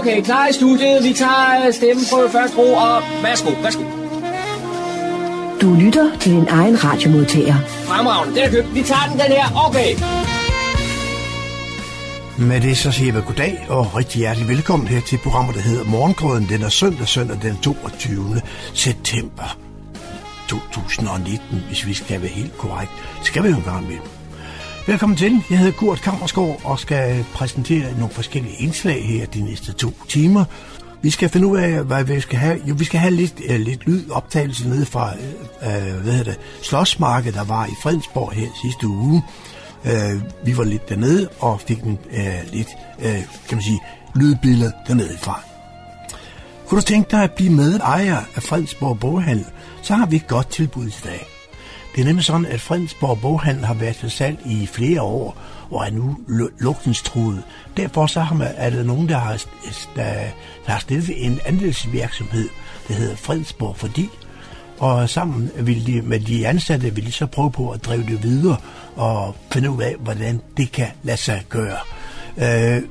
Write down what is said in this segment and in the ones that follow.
Okay, klar i studiet. Vi tager øh, stemmen på første ro, og værsgo, værsgo. Du lytter til din egen radiomodtager. Fremragende, den er købt. Vi tager den, den her. Okay. Med det så siger vi goddag og rigtig hjertelig velkommen her til programmet, der hedder Morgengrøden. Den er søndag, søndag den 22. september 2019, hvis vi skal være helt korrekt. Det skal vi jo en gang med. Velkommen til. Jeg hedder Kurt Kammersgaard og skal præsentere nogle forskellige indslag her de næste to timer. Vi skal finde ud af, hvad vi skal have. Jo, vi skal have lidt, uh, lidt lydoptagelse nede fra uh, hvad hedder det, Slottsmarkedet, der var i Fredensborg her sidste uge. Uh, vi var lidt dernede og fik en uh, lidt, uh, kan man sige, lydbillede dernede fra. Kunne du tænke dig at blive med ejer af Fredensborg Boghandel, så har vi et godt tilbud i dag. Det er nemlig sådan, at Fredensborg Boghandel har været til salg i flere år, og er nu lukningstruet. Derfor så har man, er der nogen, der har, der, der har stillet en andelsvirksomhed, der hedder Fredensborg Fordi, og sammen vil de, med de ansatte vil de så prøve på at drive det videre og finde ud af, hvordan det kan lade sig gøre. Øh,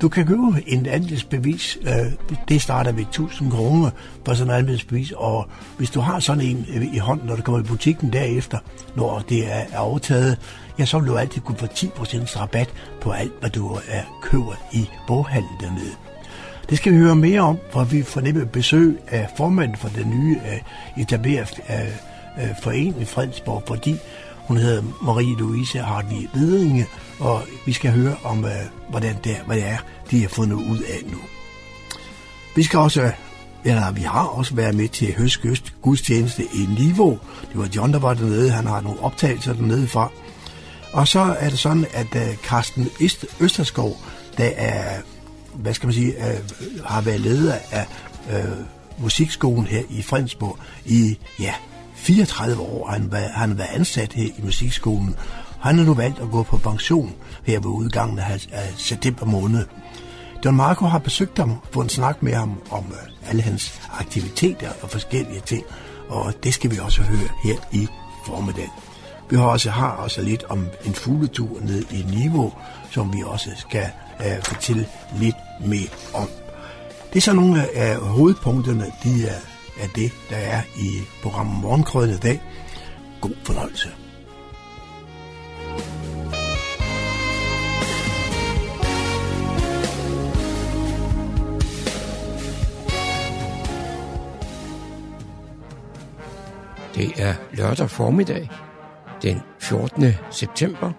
du kan købe en andelsbevis. Øh, det starter ved 1000 kroner for sådan en andelsbevis, og hvis du har sådan en øh, i hånden, når du kommer i butikken derefter, når det er overtaget, ja, så vil du altid kunne få 10% rabat på alt, hvad du er køber i boghandlen dernede. Det skal vi høre mere om, for vi får nemlig besøg af formanden for den nye etableret etablerede uh, forening Fredensborg, fordi hun hedder Marie-Louise Hartvig Vedinge, og vi skal høre om, øh, hvordan det er, hvad det er, de har fundet ud af nu. Vi skal også, øh, eller vi har også været med til Høstkyst gudstjeneste i Niveau. Det var John, der var dernede. Han har nogle optagelser dernede fra. Og så er det sådan, at øh, uh, Carsten Østerskov, der er, hvad skal man sige, uh, har været leder af uh, musikskolen her i Fredensborg i, ja, 34 år han, var, han var ansat her i musikskolen. Han har nu valgt at gå på pension her ved udgangen af, af september måned. Don Marco har besøgt ham, fået en snak med ham om øh, alle hans aktiviteter og forskellige ting, og det skal vi også høre her i formiddag. Vi har også, har også lidt om en fugletur ned i Niveau, som vi også skal uh, fortælle lidt mere om. Det er så nogle af hovedpunkterne, de er af det, der er i programmet Morgenkrøden i dag. God fornøjelse. Det er lørdag formiddag, den 14. september,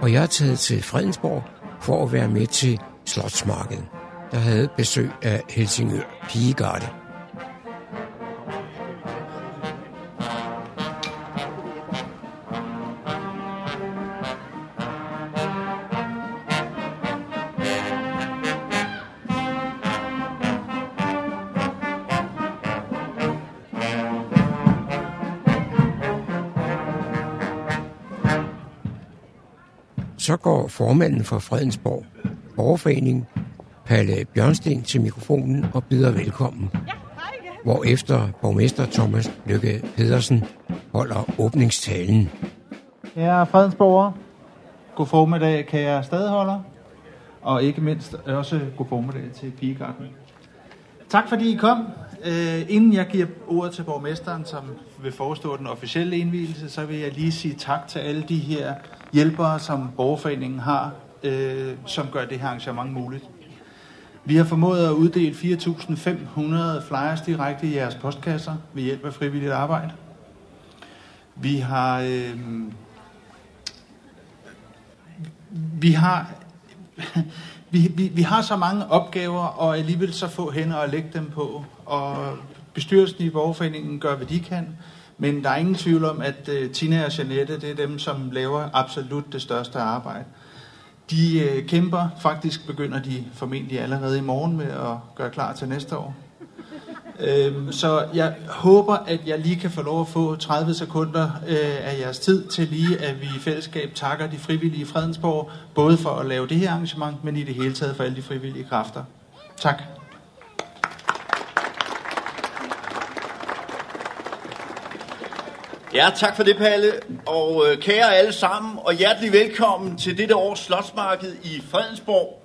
og jeg er taget til Fredensborg for at være med til Slotsmarkedet, der havde besøg af Helsingør Pigegarde. Så går formanden for Fredensborg Borgerforening, Palle Bjørnsten, til mikrofonen og byder velkommen. Hvor efter borgmester Thomas Lykke Pedersen holder åbningstalen. Kære Fredensborger, god formiddag, kære stadholder, og ikke mindst også god formiddag til Pigegarden. Tak fordi I kom. Uh, inden jeg giver ordet til borgmesteren, som vil forestå den officielle indvielse, så vil jeg lige sige tak til alle de her hjælpere, som borgerforeningen har, øh, som gør det her arrangement muligt. Vi har formået at uddele 4.500 flyers direkte i jeres postkasser ved hjælp af frivilligt arbejde. Vi har... øh, vi har vi, vi, vi har så mange opgaver, og alligevel så få hænder at lægge dem på. Og bestyrelsen i Borgerforeningen gør, hvad de kan. Men der er ingen tvivl om, at øh, Tina og Janette, det er dem, som laver absolut det største arbejde. De øh, kæmper, faktisk begynder de formentlig allerede i morgen med at gøre klar til næste år. Øhm, så jeg håber, at jeg lige kan få lov at få 30 sekunder øh, af jeres tid til lige, at vi i fællesskab takker de frivillige i Fredensborg, både for at lave det her arrangement, men i det hele taget for alle de frivillige kræfter. Tak. Ja, tak for det, Palle. Og øh, kære alle sammen, og hjertelig velkommen til dette års slotsmarked i Fredensborg.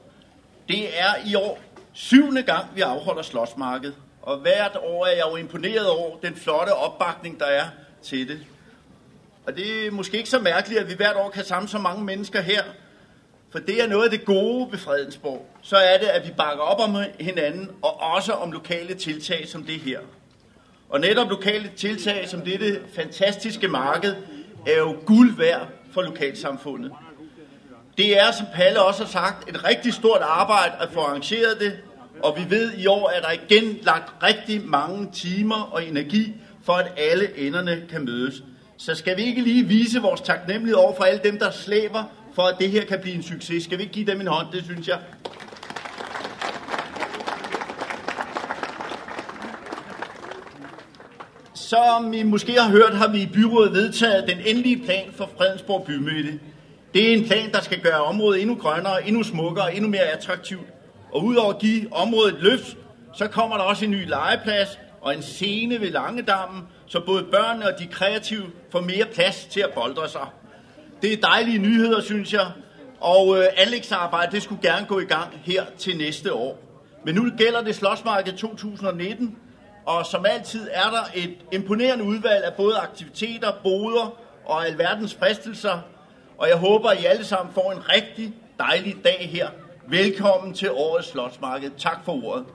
Det er i år syvende gang, vi afholder Slotsmarked. Og hvert år er jeg jo imponeret over den flotte opbakning, der er til det. Og det er måske ikke så mærkeligt, at vi hvert år kan samle så mange mennesker her. For det er noget af det gode ved Fredensborg. Så er det, at vi bakker op om hinanden, og også om lokale tiltag som det her. Og netop lokale tiltag som dette fantastiske marked er jo guld værd for lokalsamfundet. Det er, som Palle også har sagt, et rigtig stort arbejde at få arrangeret det, og vi ved i år, at der igen lagt rigtig mange timer og energi for, at alle enderne kan mødes. Så skal vi ikke lige vise vores taknemmelighed over for alle dem, der slæber, for at det her kan blive en succes? Skal vi ikke give dem en hånd? Det synes jeg. Som I måske har hørt, har vi i byrådet vedtaget den endelige plan for Fredensborg Bymøde. Det er en plan, der skal gøre området endnu grønnere, endnu smukkere, endnu mere attraktivt. Og udover at give området et løft, så kommer der også en ny legeplads og en scene ved Langedammen, så både børnene og de kreative får mere plads til at boldre sig. Det er dejlige nyheder, synes jeg, og øh, anlægsarbejdet det skulle gerne gå i gang her til næste år. Men nu gælder det Slottsmarked 2019, og som altid er der et imponerende udvalg af både aktiviteter, boder og alverdens fristelser. Og jeg håber, at I alle sammen får en rigtig dejlig dag her. Velkommen til årets slotsmarked. Tak for ordet.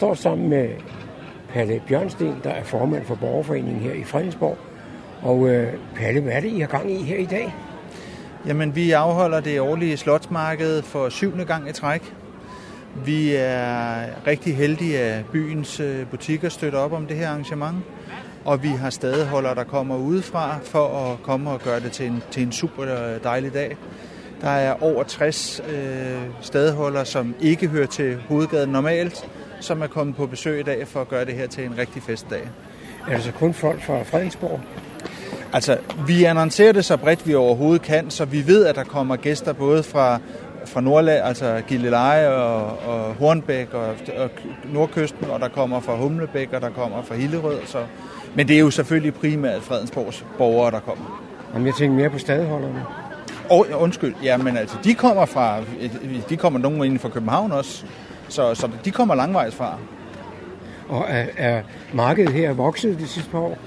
Står sammen med Palle Bjørnsten, der er formand for Borgerforeningen her i Fredensborg. Og øh, Palle, hvad er det, I har gang i her i dag? Jamen, vi afholder det årlige slotsmarked for syvende gang i træk. Vi er rigtig heldige, at byens øh, butikker støtter op om det her arrangement. Og vi har stadigholdere, der kommer udefra for at komme og gøre det til en, til en super øh, dejlig dag. Der er over 60 øh, stadigholdere, som ikke hører til hovedgaden normalt, som er kommet på besøg i dag for at gøre det her til en rigtig festdag. Er det så kun folk fra Fredensborg? Altså, vi annoncerer det så bredt vi overhovedet kan, så vi ved, at der kommer gæster både fra, fra Nordland, altså Gilleleje og, og Hornbæk og, og Nordkysten, og der kommer fra Humlebæk, og der kommer fra Hillerød. Så. Men det er jo selvfølgelig primært Fredensborgs borgere, der kommer. Jamen, jeg tænker mere på stadigholderne. Og, undskyld, ja, men altså, de kommer fra, de kommer nogen inden fra København også, så, så de kommer langvejs fra. Og er, er markedet her vokset de sidste par år?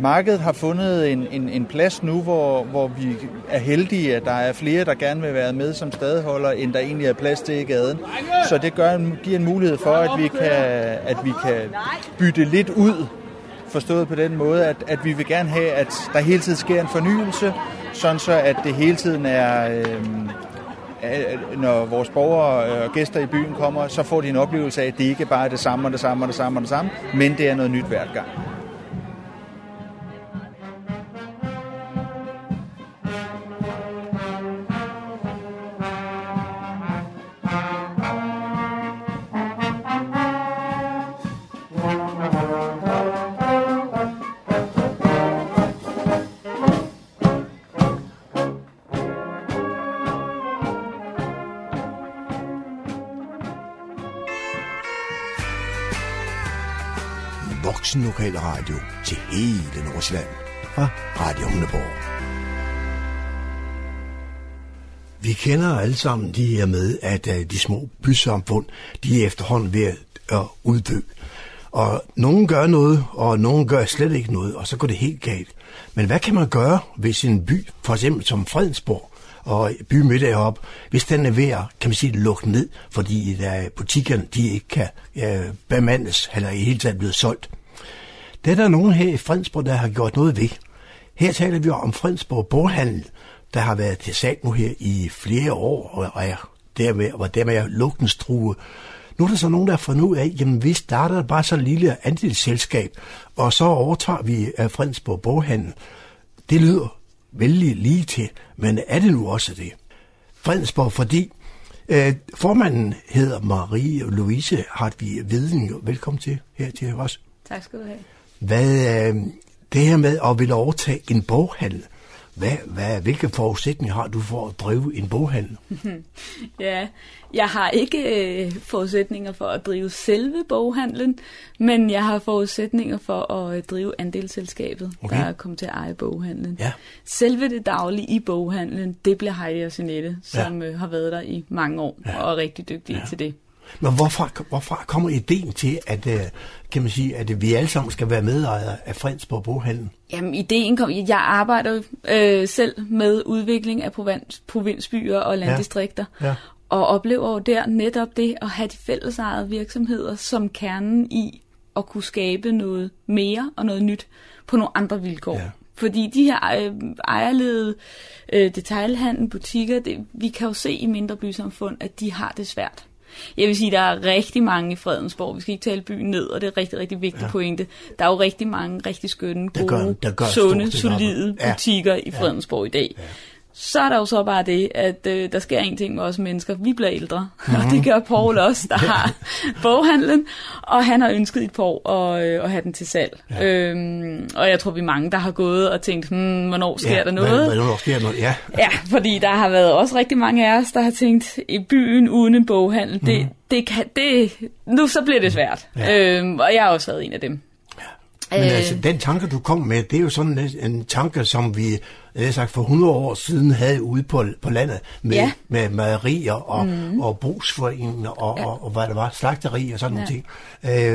Markedet har fundet en, en, en plads nu, hvor, hvor vi er heldige, at der er flere, der gerne vil være med som stadholder, end der egentlig er plads til i gaden. Så det gør, giver en mulighed for, at vi kan, at vi kan bytte lidt ud, forstået på den måde, at, at vi vil gerne have, at der hele tiden sker en fornyelse, sådan så at det hele tiden er... Øh, når vores borgere øh, og gæster i byen kommer, så får de en oplevelse af, at det ikke bare er det samme og det samme og det samme og det samme, men det er noget nyt hver gang. Hele Nordsjælland fra Radio Hundeborg. Vi kender alle sammen de her med, at uh, de små bysamfund, de er efterhånden ved at uddø. Og nogen gør noget, og nogen gør slet ikke noget, og så går det helt galt. Men hvad kan man gøre, hvis en by, for eksempel som Fredensborg, og bymiddag heroppe, hvis den er ved at, kan man sige, lukke ned, fordi der butikkerne, de ikke kan uh, bemandes, eller i hele taget blevet solgt. Det er der nogen her i Fredensborg, der har gjort noget ved. Her taler vi om Fredensborg Boghandel, der har været til salg nu her i flere år, og er dermed, og dermed er lugtenstrue. Nu er der så nogen, der har fundet ud af, jamen vi starter bare så lille andelsselskab, og så overtager vi øh, Fredensborg Boghandel. Det lyder vældig lige til, men er det nu også det? Fredensborg, fordi øh, formanden hedder Marie Louise Hartvig Vedning. Velkommen til her til os. Tak skal du have. Hvad, øh, det her med at ville overtage en boghandel, hvad, hvad, hvilke forudsætninger har du for at drive en boghandel? ja, jeg har ikke øh, forudsætninger for at drive selve boghandlen, men jeg har forudsætninger for at øh, drive andelsselskabet, okay. der er kommet til at eje boghandlen. Ja. Selve det daglige i boghandlen, det bliver Heidi og Sinette, som ja. øh, har været der i mange år ja. og er rigtig dygtige ja. til det. Men hvorfor, hvorfor kommer ideen til, at, øh, kan man sige, at vi alle sammen skal være medejere af Fredensborg Boghandlen? Jamen, ideen kom... Jeg arbejder øh, selv med udvikling af provins, provinsbyer og landdistrikter. Ja. Ja. Og oplever jo der netop det at have de fællesejede virksomheder som kernen i at kunne skabe noget mere og noget nyt på nogle andre vilkår. Ja. Fordi de her øh, ejerledede øh, detailhandel, butikker, det, vi kan jo se i mindre bysamfund, at de har det svært. Jeg vil sige, der er rigtig mange i Fredensborg. Vi skal ikke tale byen ned, og det er rigtig, rigtig vigtigt ja. pointe. Der er jo rigtig mange rigtig skønne, gode, der gør, der gør sunde, solide butikker ja. i Fredensborg ja. i dag. Ja så er der jo så bare det, at øh, der sker en ting med os mennesker. Vi bliver ældre, mm-hmm. og det gør Paul også, der har boghandlen, og han har ønsket et par år at, øh, at have den til salg. Ja. Øhm, og jeg tror, vi er mange, der har gået og tænkt, hmm, hvornår sker ja, der noget? Hvornår sker der noget, ja. ja, fordi der har været også rigtig mange af os, der har tænkt, i byen uden en boghandel, mm-hmm. det, mhm. det kan, det, nu så bliver det svært. Ja. Øhm, og jeg har også været en af dem. Men øh, altså, den tanke, du kom med, det er jo sådan en, en tanke, som vi jeg sagt, for 100 år siden havde ude på, på landet med, ja. med mejerier og, mm. og brugsforeninger og, ja. og, og, hvad det var, slagteri og sådan ja. nogle ting.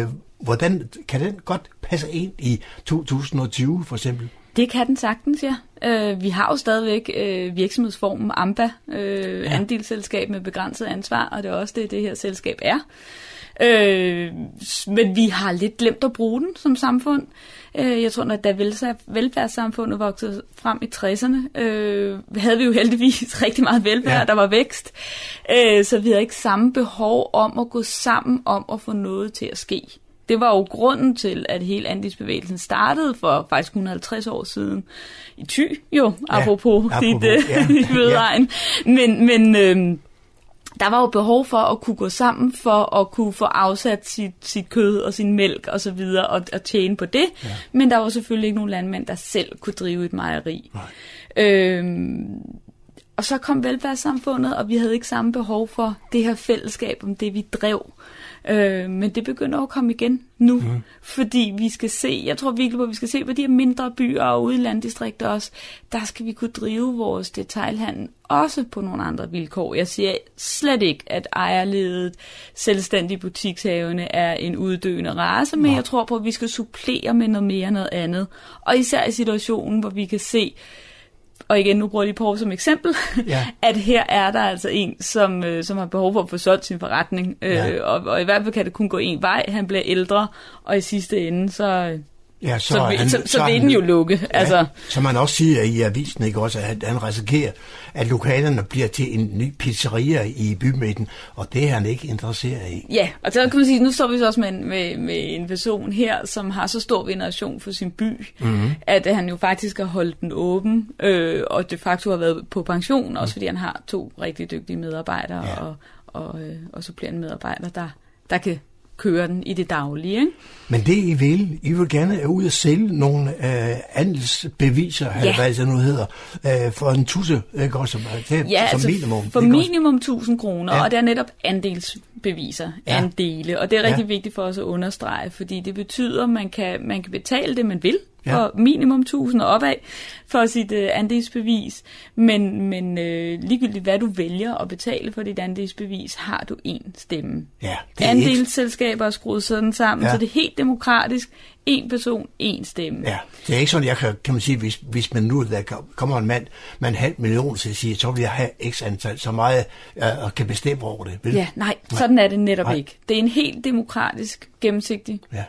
Øh, hvordan kan den godt passe ind i 2020 for eksempel? Det kan den sagtens, ja. Øh, vi har jo stadigvæk øh, virksomhedsformen AMBA, øh, ja. andelsselskab med begrænset ansvar, og det er også det, det her selskab er. Øh, men vi har lidt glemt at bruge den som samfund. Øh, jeg tror, at da velfærdssamfundet voksede frem i 60'erne, øh, havde vi jo heldigvis rigtig meget velfærd, ja. der var vækst. Øh, så vi havde ikke samme behov om at gå sammen om at få noget til at ske. Det var jo grunden til, at hele andelsbevægelsen startede for faktisk 150 år siden. I Thy, jo, ja, apropos, apropos dit, ja, ja. Men, men øh, der var jo behov for at kunne gå sammen for at kunne få afsat sit, sit kød og sin mælk og så videre og, og tjene på det. Ja. Men der var selvfølgelig ikke nogen landmænd, der selv kunne drive et mejeri. Nej. Øhm, og så kom velfærdssamfundet, og vi havde ikke samme behov for det her fællesskab om det, vi drev. Øh, men det begynder at komme igen nu, mm. fordi vi skal se, jeg tror virkelig på, at vi skal se på de her mindre byer og ude i landdistrikter også, der skal vi kunne drive vores detailhandel også på nogle andre vilkår. Jeg siger slet ikke, at ejerledet selvstændige butikshavene er en uddøende race, men jeg tror på, at vi skal supplere med noget mere noget andet. Og især i situationen, hvor vi kan se, og igen, nu bruger jeg lige på som eksempel, ja. at her er der altså en, som, øh, som har behov for at få solgt sin forretning, øh, ja. og, og i hvert fald kan det kun gå en vej. Han bliver ældre, og i sidste ende, så, Ja, så, så, han, så, så, så vil den jo lukke. Ja, altså. Som man også siger i avisen, ikke også, at han risikerer, at lokalerne bliver til en ny pizzeria i bymidten, og det er han ikke interesseret i. Ja, og så kan man sige, nu står vi så også med, med, med en person her, som har så stor veneration for sin by, mm-hmm. at han jo faktisk har holdt den åben, øh, og de facto har været på pension, også mm. fordi han har to rigtig dygtige medarbejdere, ja. og, og, øh, og supplerende medarbejdere, der, der kan køre den i det daglige. Ikke? Men det I vil, I vil gerne ud og sælge nogle øh, andelsbeviser, ja. hvad det nu hedder, øh, for en tusse, ikke også? Det, ja, som altså minimum. For minimum 1000 kroner, ja. og det er netop andelsbeviser, ja. andele, og det er rigtig ja. vigtigt for os at understrege, fordi det betyder, at man kan, man kan betale det, man vil, ja. for minimum 1000 og opad for sit øh, andelsbevis. Men, men øh, ligegyldigt hvad du vælger at betale for dit andelsbevis, har du én stemme. Ja, det er Andelsselskaber er skruet sådan sammen, ja. så det er helt demokratisk. En person, en stemme. Ja, det er ikke sådan, jeg kan, kan man sige, hvis, hvis man nu der kommer en mand med en halv million til at sige, så vil jeg have x antal, så meget uh, og kan bestemme over det. Vel? Ja, nej, sådan er det netop nej. ikke. Det er en helt demokratisk, gennemsigtig ja.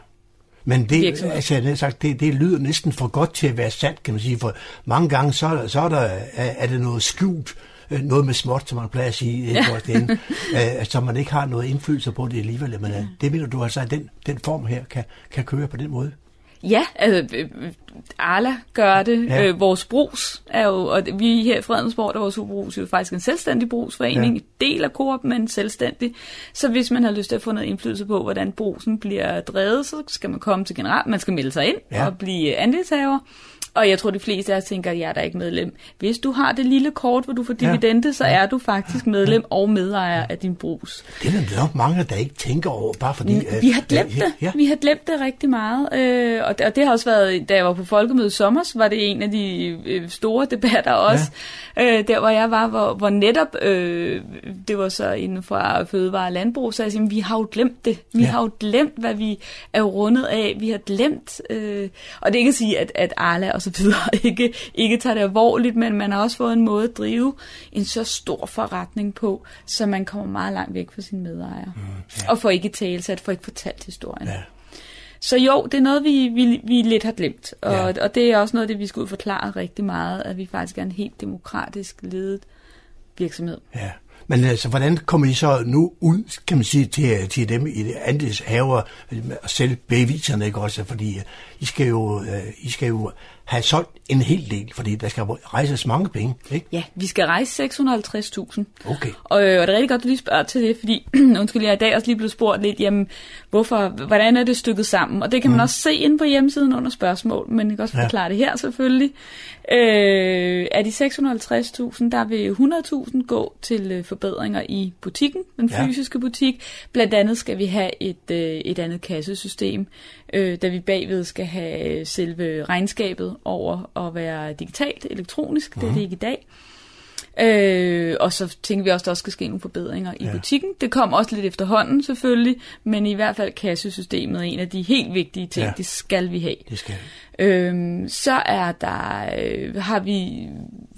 Men det, altså, jeg sagt, det, det lyder næsten for godt til at være sandt, kan man sige, for mange gange så, er, så er, der, er det noget skjult, øh, noget med småt, som man plejer at sige, ja. den, øh, så man ikke har noget indflydelse på det alligevel. Men det mener du altså, at den, den form her kan, kan køre på den måde? Ja, altså, øh, Arla gør det. Ja. Øh, vores brus er jo, og vi her i Fredensborg, der vores brus er jo faktisk en selvstændig brugsforening, ja. del af Coop, men selvstændig. Så hvis man har lyst til at få noget indflydelse på, hvordan brusen bliver drevet, så skal man komme til general, man skal melde sig ind ja. og blive andelshaver. Og jeg tror, de fleste af os tænker, at jeg er da ikke medlem. Hvis du har det lille kort, hvor du får dividende, ja. så er du faktisk medlem og medejer af din brus. Det er der nok mange, der ikke tænker over, bare fordi... Vi har glemt det. Ja. Vi har glemt det rigtig meget. Øh, og, det, og det har også været, da jeg var på folkemødet i sommer, var det en af de øh, store debatter også. Ja. Øh, der, hvor jeg var, hvor, hvor netop, øh, det var så inden fra Fødevare og Landbrug, så jeg siger, vi har jo glemt det. Vi ja. har jo glemt, hvad vi er rundet af. Vi har glemt... Øh, og det er ikke at sige, at, at Arla og så videre ikke, ikke tager det alvorligt, men man har også fået en måde at drive en så stor forretning på, så man kommer meget langt væk fra sine medejere. Mm, ja. Og får ikke talsat, får ikke fortalt historien. Ja. Så jo, det er noget, vi, vi, vi lidt har glemt. Og, ja. og det er også noget, det vi skal ud forklare rigtig meget, at vi faktisk er en helt demokratisk ledet virksomhed. Ja. Men altså, hvordan kommer I så nu ud, kan man sige, til, til dem i det andelshaver og selv beviserne, ikke også? Fordi øh, I skal jo, øh, I skal jo have solgt en hel del, fordi der skal rejses mange penge, ikke? Ja, vi skal rejse 650.000. Okay. Og, øh, og det er rigtig godt, at du lige spørger til det, fordi, undskyld, jeg i dag også lige blevet spurgt lidt, jamen, hvorfor, hvordan er det stykket sammen? Og det kan man mm. også se ind på hjemmesiden under spørgsmål, men jeg kan også forklare ja. det her selvfølgelig. Øh, af de 650.000, der vil 100.000 gå til øh, forbedringer i butikken, den ja. fysiske butik. Blandt andet skal vi have et, øh, et andet kassesystem, øh, da vi bagved skal have selve regnskabet over at være digitalt, elektronisk. Mm. Det er det ikke i dag. Øh, og så tænker vi også, at der også skal ske nogle forbedringer i ja. butikken. Det kommer også lidt efterhånden selvfølgelig, men i hvert fald kassesystemet er en af de helt vigtige ting, ja. det skal vi have. Det skal Øhm, så er der, øh, har vi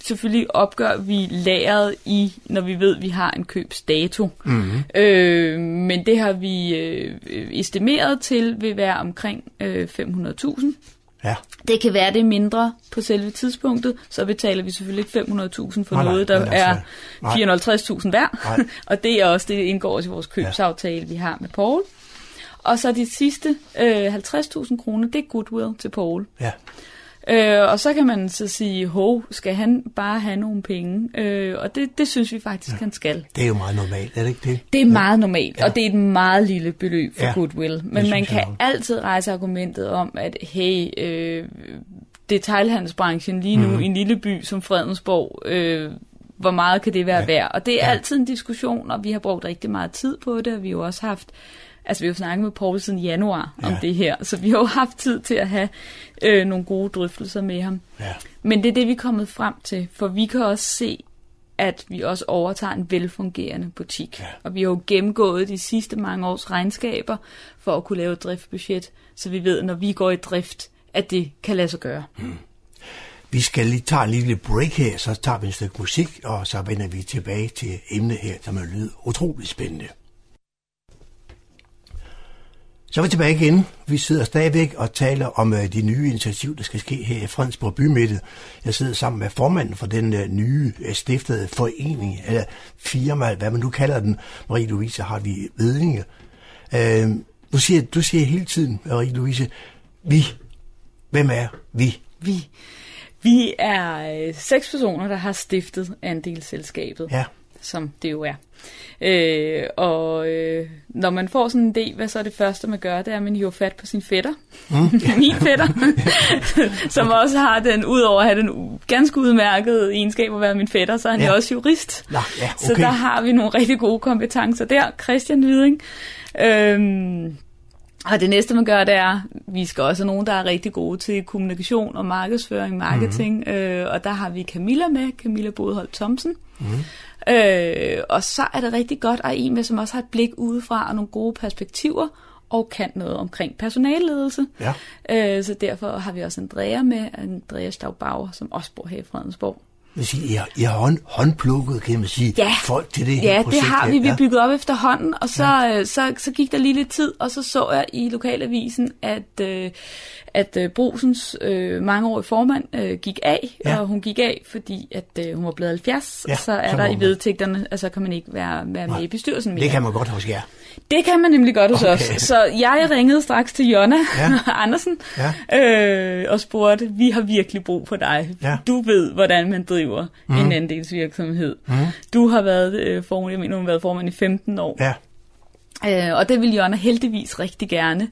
selvfølgelig opgør vi lagret i, når vi ved, at vi har en købsdato. Mm-hmm. Øh, men det har vi øh, estimeret til vil være omkring øh, 500.000. Ja. Det kan være det mindre på selve tidspunktet, så betaler vi selvfølgelig ikke 500.000 for nej, noget, der nej, er 450.000 værd. og det er også det, indgår også i vores købsaftale, ja. vi har med Paul. Og så de sidste øh, 50.000 kroner, det er goodwill til Paul. Ja. Øh, og så kan man så sige, hov, skal han bare have nogle penge? Øh, og det, det synes vi faktisk, ja. han skal. Det er jo meget normalt, er det ikke det? Det er meget normalt, ja. og det er et meget lille beløb for ja. goodwill. Men man kan altid rejse argumentet om, at hey, øh, detailhandelsbranchen lige nu mm. i en lille by som Fredensborg, øh, hvor meget kan det være ja. værd? Og det er ja. altid en diskussion, og vi har brugt rigtig meget tid på det, og vi har jo også haft Altså, vi har jo snakket med Paul siden januar ja. om det her, så vi har jo haft tid til at have øh, nogle gode drøftelser med ham. Ja. Men det er det, vi er kommet frem til, for vi kan også se, at vi også overtager en velfungerende butik. Ja. Og vi har jo gennemgået de sidste mange års regnskaber for at kunne lave et driftbudget, så vi ved, når vi går i drift, at det kan lade sig gøre. Hmm. Vi skal lige tage en lille break her, så tager vi et stykke musik, og så vender vi tilbage til emnet her, som er lyder utrolig spændende. Så er vi tilbage igen. Vi sidder stadigvæk og taler om uh, de nye initiativer, der skal ske her i Fredensborg Bymidte. Jeg sidder sammen med formanden for den uh, nye uh, stiftede forening, eller firma, hvad man nu kalder den. Marie-Louise har vi vedlinge. Uh, du, siger, du siger hele tiden, Marie-Louise, vi. Hvem er vi? Vi. Vi er øh, seks personer, der har stiftet andelsselskabet, ja. Som det jo er. Øh, og øh, når man får sådan en idé, hvad så er det første, man gør, det er, at man hiver fat på sin fætter. Mm. Min fætter. som også har den, udover at have den ganske udmærkede egenskab at være min fætter, så er han ja. jo også jurist. Nå, ja, okay. Så der har vi nogle rigtig gode kompetencer der. Christian Hviding. Øhm, Og det næste, man gør, det er, vi skal også have nogen, der er rigtig gode til kommunikation og markedsføring, marketing. Mm-hmm. Øh, og der har vi Camilla med, Camilla Bodholdt Thomsen. Mm-hmm. Øh, og så er det rigtig godt at have en med, som også har et blik udefra og nogle gode perspektiver og kan noget omkring personalledelse. Ja. Øh, så derfor har vi også Andrea med, Andrea Staubbauer, som også bor her i Fredensborg. Vil sige, I har, I har hånd, håndplukket, kan man sige, Ja. folk til det her Ja, projekt. det har vi. Vi har bygget op efterhånden, og så, ja. så, så gik der lige lidt tid, og så så jeg i lokalavisen, at, øh, at øh, Brusens øh, mangeårige formand øh, gik af, Ja. ja. og hun gik af, fordi at øh, hun var blevet 70, Ja, ja, så er så der i vedtægterne, altså kan man ikke være, være med i bestyrelsen mere. Det kan man godt hos jer. Det kan man nemlig godt hos Okay. os. Så jeg ringede straks til Jonna Ja. Andersen Ja. øh, og spurgte, vi har virkelig brug for dig. Ja. Du ved, hvordan man driver mm. en andelsvirksomhed. Mm. Du har været øh, formand, jeg mener, hun har været formand i 15 år. Ja, Øh, og det vil Jonna heldigvis rigtig gerne.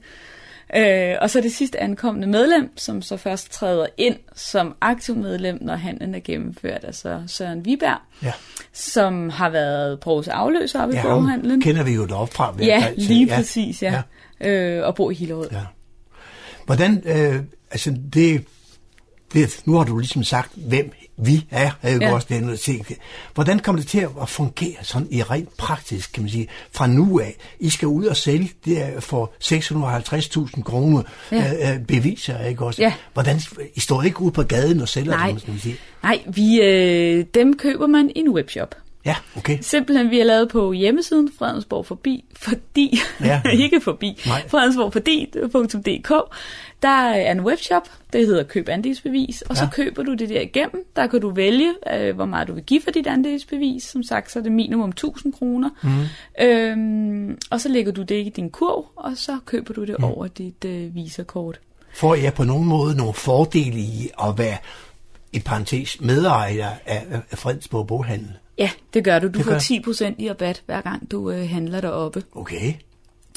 Øh, og så det sidste ankommende medlem, som så først træder ind som aktiv medlem, når handlen er gennemført, altså Søren Viberg, ja. som har været Provs afløser oppe ja i boghandlen. kender vi jo deroppe fra. Ja, så lige præcis, ja. ja. Øh, og bor i Hillerød. Ja. Hvordan, øh, altså det, det, nu har du ligesom sagt, hvem vi er, er jo ja. Også det, noget ting. Hvordan kommer det til at fungere sådan i rent praktisk, kan man sige, fra nu af? I skal ud og sælge det for 650.000 kroner ja. Ja. øh, beviser, ikke også? Ja. Hvordan, I står ikke ude på gaden og sælger Nej. dem, skal man sige? Nej, vi, øh, dem køber man i en webshop. Ja, okay. Simpelthen, vi har lavet på hjemmesiden Fredensborg Forbi, fordi, Ja. ja. ikke forbi, Nej. fredensborgforbi.dk, der er en webshop, det hedder Køb andelsbevis, og så Ja. køber du det der igennem. Der kan du vælge, øh, hvor meget du vil give for dit andelsbevis. Som sagt, så er det minimum 1000 kroner. Mm. Øhm, og så lægger du det i din kurv, og så køber du det mm. over dit øh, visakort. Får jeg på nogen måde nogle fordele i at være, i parentes, medejer af, af Fredensborg Boghandel? Ja, det gør du. Du Det gør får jeg. 10% i rabat, hver gang du øh, handler deroppe. Okay.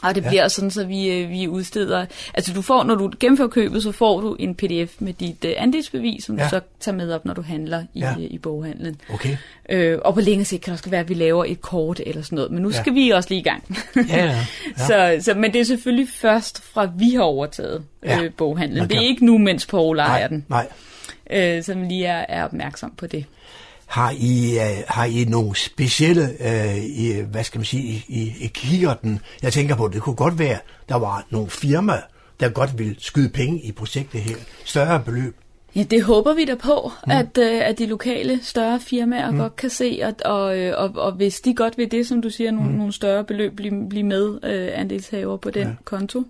Og det bliver sådan, så vi, øh, vi udsteder... Altså du får, når du gennemfører købet, så får du en pdf med dit øh, andelsbevis, som Ja. ja. du så tager med op, når du handler i, Ja. ja. i boghandlen. Okay. Øh, og på længere sigt kan det også være, at vi laver et kort eller sådan noget. Men nu Ja. ja. skal vi også lige i gang. Ja, ja. ja. så, så, men det er selvfølgelig først fra, vi har overtaget Ja. øh, boghandlen. Man Det er ikke nu, mens Paul ejer den. nej. Øh, så vi lige er, er opmærksom på det. Har I, øh, har I nogle specielle, øh, i, hvad skal man sige, i, i, i kikkerten? Jeg tænker på, det kunne godt være, der var nogle firmaer, der godt ville skyde penge i projektet her. Større beløb. Ja, det håber vi da på, mm. at, øh, at de lokale større firmaer mm. godt kan se, og, og, øh, og, og hvis de godt vil det, som du siger, nogle, mm. nogle større beløb, blive, blive med øh, andelshaver på den ja. konto,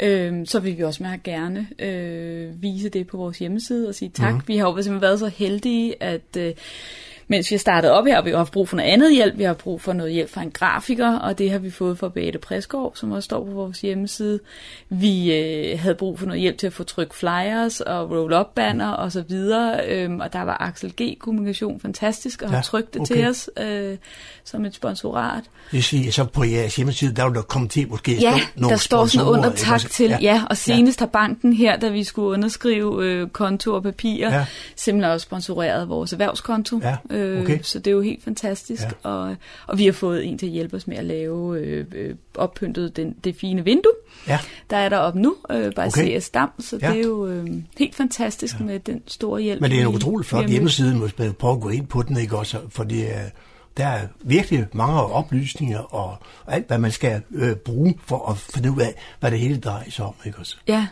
øh, så vil vi også meget gerne øh, vise det på vores hjemmeside og sige tak. Mm. Vi har jo simpelthen været så heldige, at... Øh, mens vi har startet op her, har vi jo haft brug for noget andet hjælp. Vi har brug for noget hjælp fra en grafiker, og det har vi fået fra Beate Præsgaard, som også står på vores hjemmeside. Vi øh, havde brug for noget hjælp til at få trykt flyers og roll-up banner og så videre, øhm, og der var Axel G. Kommunikation fantastisk og Ja, har trykt det okay. til os øh, som et sponsorat. Det siger, så på jeres hjemmeside, der vil der komme til måske Ja, nogle der står sådan under tak også? til, ja, ja og senest har banken her, da vi skulle underskrive øh, konto og papirer, Ja. ja. simpelthen også sponsoreret vores erhvervskonto. Ja, okay. øh, så det er jo helt fantastisk, Ja. og, og vi har fået en til at hjælpe os med at lave øh, øh, oppyntet den, det fine vindue. Ja, Der er der op nu, øh, bare Okay. okay. CS Dam, så Ja. det er jo øh, helt fantastisk ja. med den store hjælp. men det er en utrolig flot hjemmeside, man prøver at gå ind på den, ikke også? Fordi øh, der er virkelig mange oplysninger og alt, hvad man skal øh, bruge for at finde ud af, hvad det hele drejer sig om, ikke også? Ja,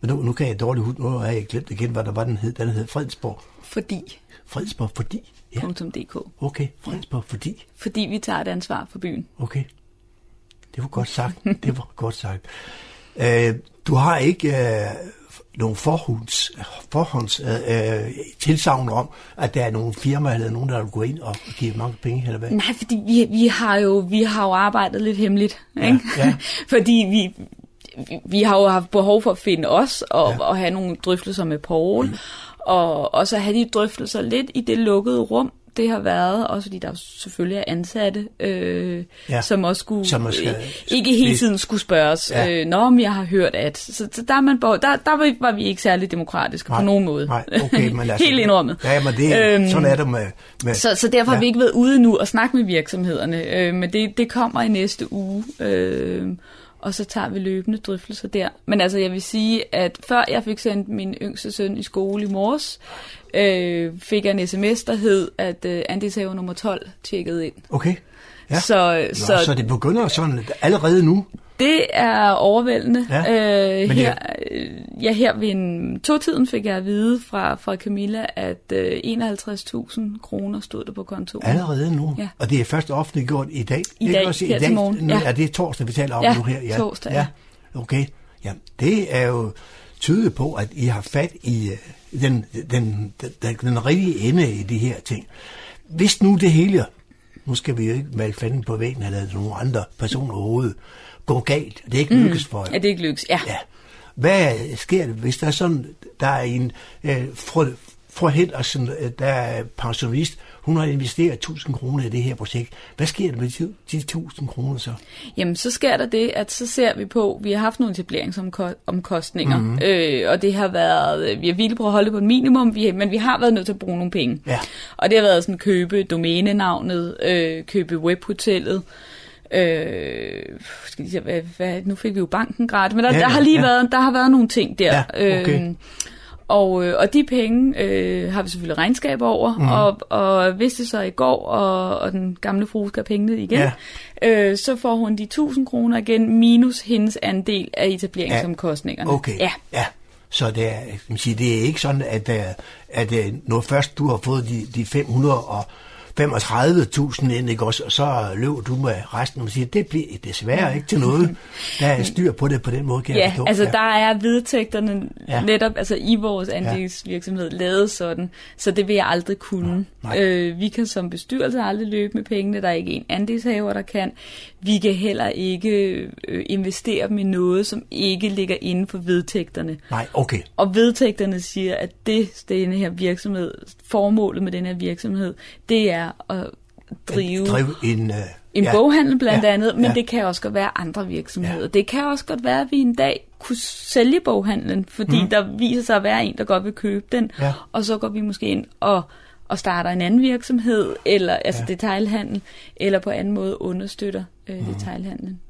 Men nu, nu kan jeg dårligt huske, nu har jeg glemt igen, hvad der var, den hed. Den hed Fredensborg. fordi Fredensborg, fordi? Ja, okay. Fredensborg, fordi? Fordi vi tager et ansvar for byen. Okay. Det var godt sagt. Det var godt sagt. Øh, du har ikke øh, nogen forhånds, forhånds øh, øh, tilsavn om, at der er nogle firmaer eller nogen, der vil gå ind og give mange penge, eller hvad? Nej, fordi vi, vi, har jo, vi har jo arbejdet lidt hemmeligt. Ja, Ikke? ja. fordi vi, vi, har jo haft behov for at finde os og, Ja. ja. og have nogle drøftelser med Paul. Mm. Og, og så have de drøftelser lidt i det lukkede rum, det har været, også fordi der selvfølgelig er ansatte, øh, Ja. som også skulle, Som også øh, ikke hele tiden skulle spørges, Ja. øh, Nå, men jeg har hørt at, så, så der, er man, der, der var, vi ikke særlig demokratiske på nogen måde. Nej, okay, men altså, Helt indrømmet. Ja, men det, øhm, sådan er det med... med Så, så derfor. Ja. har vi ikke været ude nu og snakke med virksomhederne, øh, men det, det kommer i næste uge. Øh, og så tager vi løbende drøftelser der. Men altså, jeg vil sige, at før jeg fik sendt min yngste søn i skole i morges, øh, fik jeg en sms, der hed, at øh, andelshaver nummer 12 tjekkede ind. Okay. Ja. Så, Nå, så, så det begynder sådan allerede nu. Det er overvældende. Ja, øh, men det- her, øh, ja, her ved en to-tiden fik jeg at vide fra, fra Camilla, at øh, 51.000 kroner stod der på kontoen. Allerede nu. Ja. Og det er først offentliggjort i dag. I Ikke dag, også? her til morgen, Nu, ja. Er det torsdag, vi taler om Ja, nu her? torsdag, ja. Okay. Ja, det er jo tydeligt på, at I har fat i øh, den, den, den, den rigtige ende i de her ting. Hvis nu det hele, nu skal vi jo ikke male fanden på væggen eller nogle andre personer overhovedet, går galt, det er ikke lykkes for jer. Er det ikke lykkes? Ja. Ja. Hvad sker der, hvis der er sådan, der er en øh, fru, fru Henderson, øh, der er pensionist, hun har investeret 1000 kroner i det her projekt. Hvad sker der med de, de 1000 kroner så? Jamen, så sker der det, at så ser vi på, vi har haft nogle etableringsomkostninger, Mhm. mm-hmm. øh, og det har været, vi har virkelig prøvet at holde på et minimum, vi, men vi har været nødt til at bruge nogle penge. Ja. Og det har været sådan købe domænenavnet, øh, købe webhotellet, Øh, skal lige se, hvad, hvad, nu fik vi jo banken gratis, men der, Ja, ja, ja, der har lige ja. været, der har været nogle ting der. Ja, okay. øh, og, øh, og de penge øh, har vi selvfølgelig regnskab over, mm. og, og hvis det så i går, og, og den gamle frue skal have pengene igen, Ja. øh, så får hun de 1000 kroner igen, minus hendes andel af etableringsomkostningerne. Okay. Ja. ja. Så det er, man sige, det er ikke sådan, at, øh, at øh, når først du har fået de, de 535.000 ind, ikke også, og så løber du med resten, og man siger, det bliver desværre ikke til noget. Der er styr på det på den måde, kan jeg Ja, forstå. altså der er vedtægterne Ja. ja. netop altså i vores andelsvirksomhed lavet sådan, så det vil jeg aldrig kunne. Nej. Øh, vi kan som bestyrelse aldrig løbe med pengene, der er ikke en andelshaver, der kan. Vi kan heller ikke øh, investere dem i noget, som ikke ligger inden for vedtægterne. Nej, okay. Og vedtægterne siger, at det, denne her virksomhed, formålet med den her virksomhed, det er at drive Drive en, øh, en ja, boghandel blandt ja, andet, men ja. det kan også godt være andre virksomheder. Ja. Det kan også godt være, at vi en dag kunne sælge boghandlen, fordi mm. der viser sig at være en, der godt vil købe den, Ja. og så går vi måske ind og, og starter en anden virksomhed, eller altså ja. detailhandel, eller på anden måde understøtter øh, mm. detailhandlen.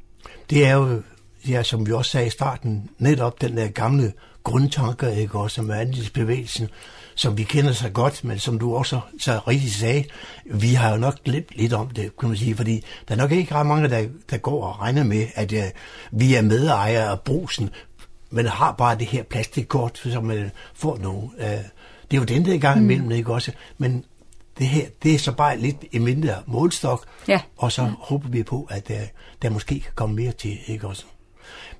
Det er jo, ja, som vi også sagde i starten, netop den der gamle grundtanker, ikke også, som er andelsbevægelsen, som vi kender så godt, men som du også så rigtigt sagde, vi har jo nok glemt lidt om det, kan man sige, fordi der er nok ikke ret mange, der, der går og regner med, at uh, vi er medejere af brusen, men har bare det her plastikkort, som man får nu. Uh, det er jo den der gang imellem, ikke også, men det her, det er så bare lidt en mindre målstok, Ja. og så ja. håber vi på, at uh, der måske kan komme mere til, ikke også?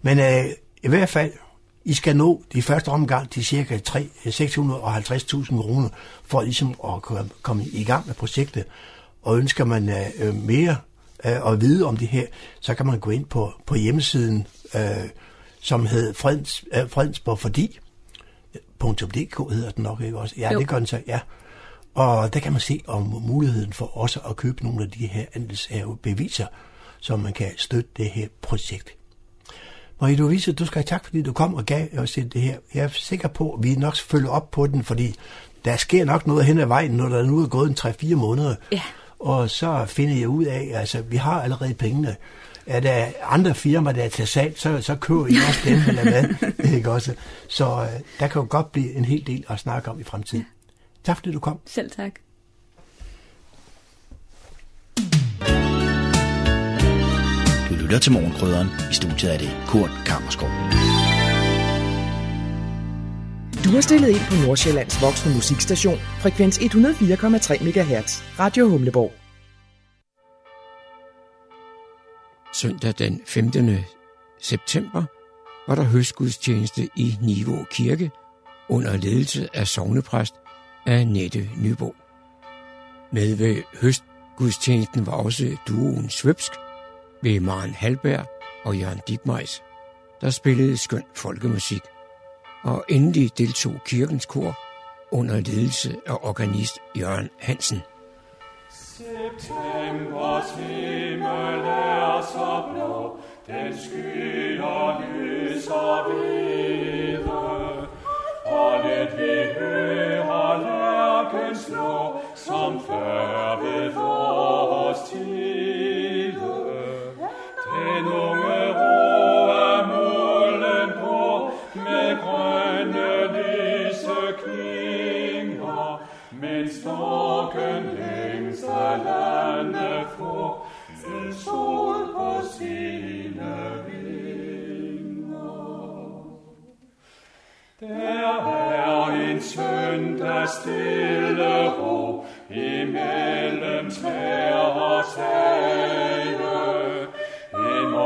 Men uh, i hvert fald, I skal nå de første omgang til cirka 3 650.000 kroner, for ligesom at komme- i gang med projektet. Og ønsker man uh, uh, mere at vide om det her, så kan man gå ind på, på hjemmesiden, uh, som hedder Fredens, uh, Fredensborg Fordi, .dk hedder den nok, ikke også? Ja, Jo. det gør den så, ja. Og der kan man se om muligheden for også at købe nogle af de her andelshavebeviser, så man kan støtte det her projekt. Marie Louise, du skal have tak, fordi du kom og gav os det her. Jeg er sikker på, at vi nok følger op på den, fordi der sker nok noget hen ad vejen, når der nu er gået en 3-4 måneder. Ja. Og så finder jeg ud af, altså vi har allerede pengene. Er der andre firmaer, der er til salg, så, så køber I også dem, eller hvad? Ikke også? Så øh, der kan jo godt blive en hel del at snakke om i fremtiden. Tak fordi du kom. Selv tak. Lytter til Morgenkrydderen. I studiet er det Kurt Kammerskov. Du har stillet ind på Nordsjællands voksne musikstation, frekvens 104,3 MHz, Radio Humleborg. Søndag den 15. september var der høstgudstjeneste i Niveau Kirke under ledelse af sovnepræst Annette Nybo. Med ved høstgudstjenesten var også duoen Svøbsk ved Maren Halberg og Jørgen Digmejs, der spillede skøn folkemusik. Og endelig deltog kirkens kor under ledelse af organist Jørgen Hansen. Septembers himmel er så blå, den skyer lyser hvide. Og lidt vi hører lærken slå, som før ved vores tid den unge ro af mulden grå, med grønne lyse klinger, mens storken længst af landet får sin sol. Der er en søndag stille ro, imellem træer og sager,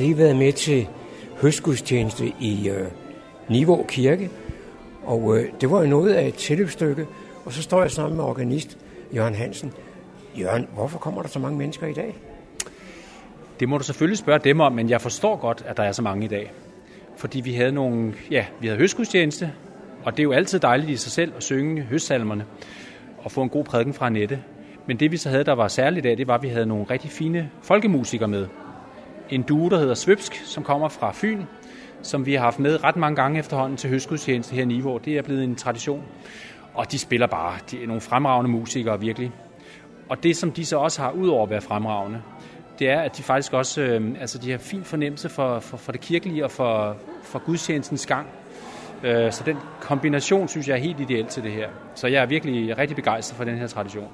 lige været med til høstgudstjeneste i øh, Nivå Kirke, og øh, det var jo noget af et tilløbsstykke, og så står jeg sammen med organist Jørgen Hansen. Jørgen, hvorfor kommer der så mange mennesker i dag? Det må du selvfølgelig spørge dem om, men jeg forstår godt, at der er så mange i dag. Fordi vi havde nogle, ja, vi havde høstgudstjeneste, og det er jo altid dejligt i sig selv at synge høstsalmerne og få en god prædiken fra Nette. Men det vi så havde, der var særligt af, det var, at vi havde nogle rigtig fine folkemusikere med. En due, der hedder Svøbsk, som kommer fra Fyn, som vi har haft med ret mange gange efterhånden til høstgudstjeneste her i Nivå. Det er blevet en tradition. Og de spiller bare. De er nogle fremragende musikere, virkelig. Og det, som de så også har, udover at være fremragende, det er, at de faktisk også øh, altså de har fin fornemmelse for, for, for det kirkelige og for, for gudstjenestens gang. Øh, så den kombination, synes jeg, er helt ideel til det her. Så jeg er virkelig rigtig begejstret for den her tradition.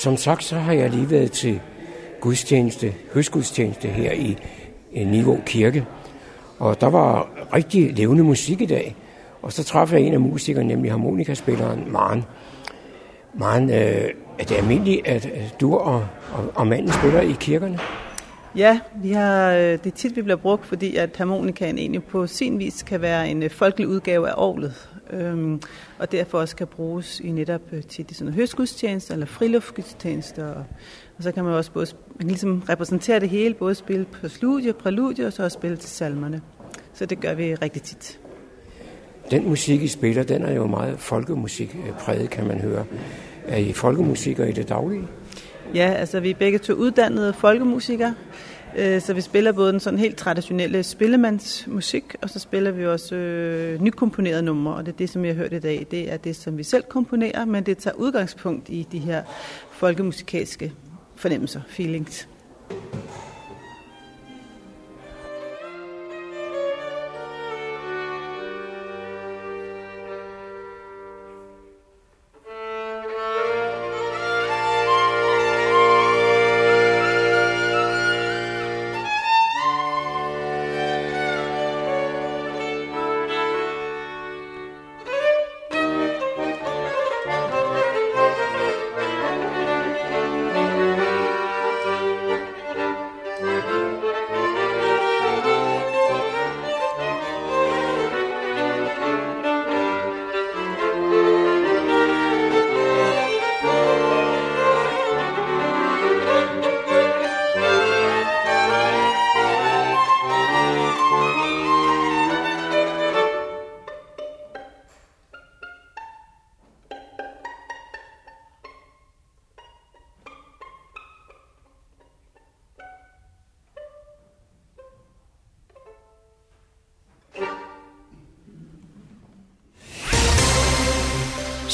Som sagt, så har jeg lige været til gudstjeneste, høstgudstjeneste her i, Niveau Kirke. Og der var rigtig levende musik i dag. Og så træffede jeg en af musikerne, nemlig harmonikaspilleren Maren. Maren, øh, er det almindeligt, at øh, du og, og, og manden spiller i kirkerne? Ja, vi har, øh, det er tit, vi bliver brugt, fordi at harmonikaen egentlig på sin vis kan være en øh, folkelig udgave af orglet. Øhm, og derfor også kan bruges i netop øh, til sådan høstgudstjenester eller friluftsgudstjenester. Og, og så kan man også både man kan ligesom repræsentere det hele, både spille på sludier, præludier og så også spille til salmerne. Så det gør vi rigtig tit. Den musik, I spiller, den er jo meget folkemusik præget, kan man høre. Er I folkemusikere i det daglige? Ja, altså vi er begge to uddannede folkemusikere, øh, Øh, så vi spiller både den sådan helt traditionelle spillemandsmusik, og så spiller vi også øh, nykomponerede numre, og det er det, som jeg har hørt i dag. Det er det, som vi selv komponerer, men det tager udgangspunkt i de her folkemusikalske fornemmelser, feelings.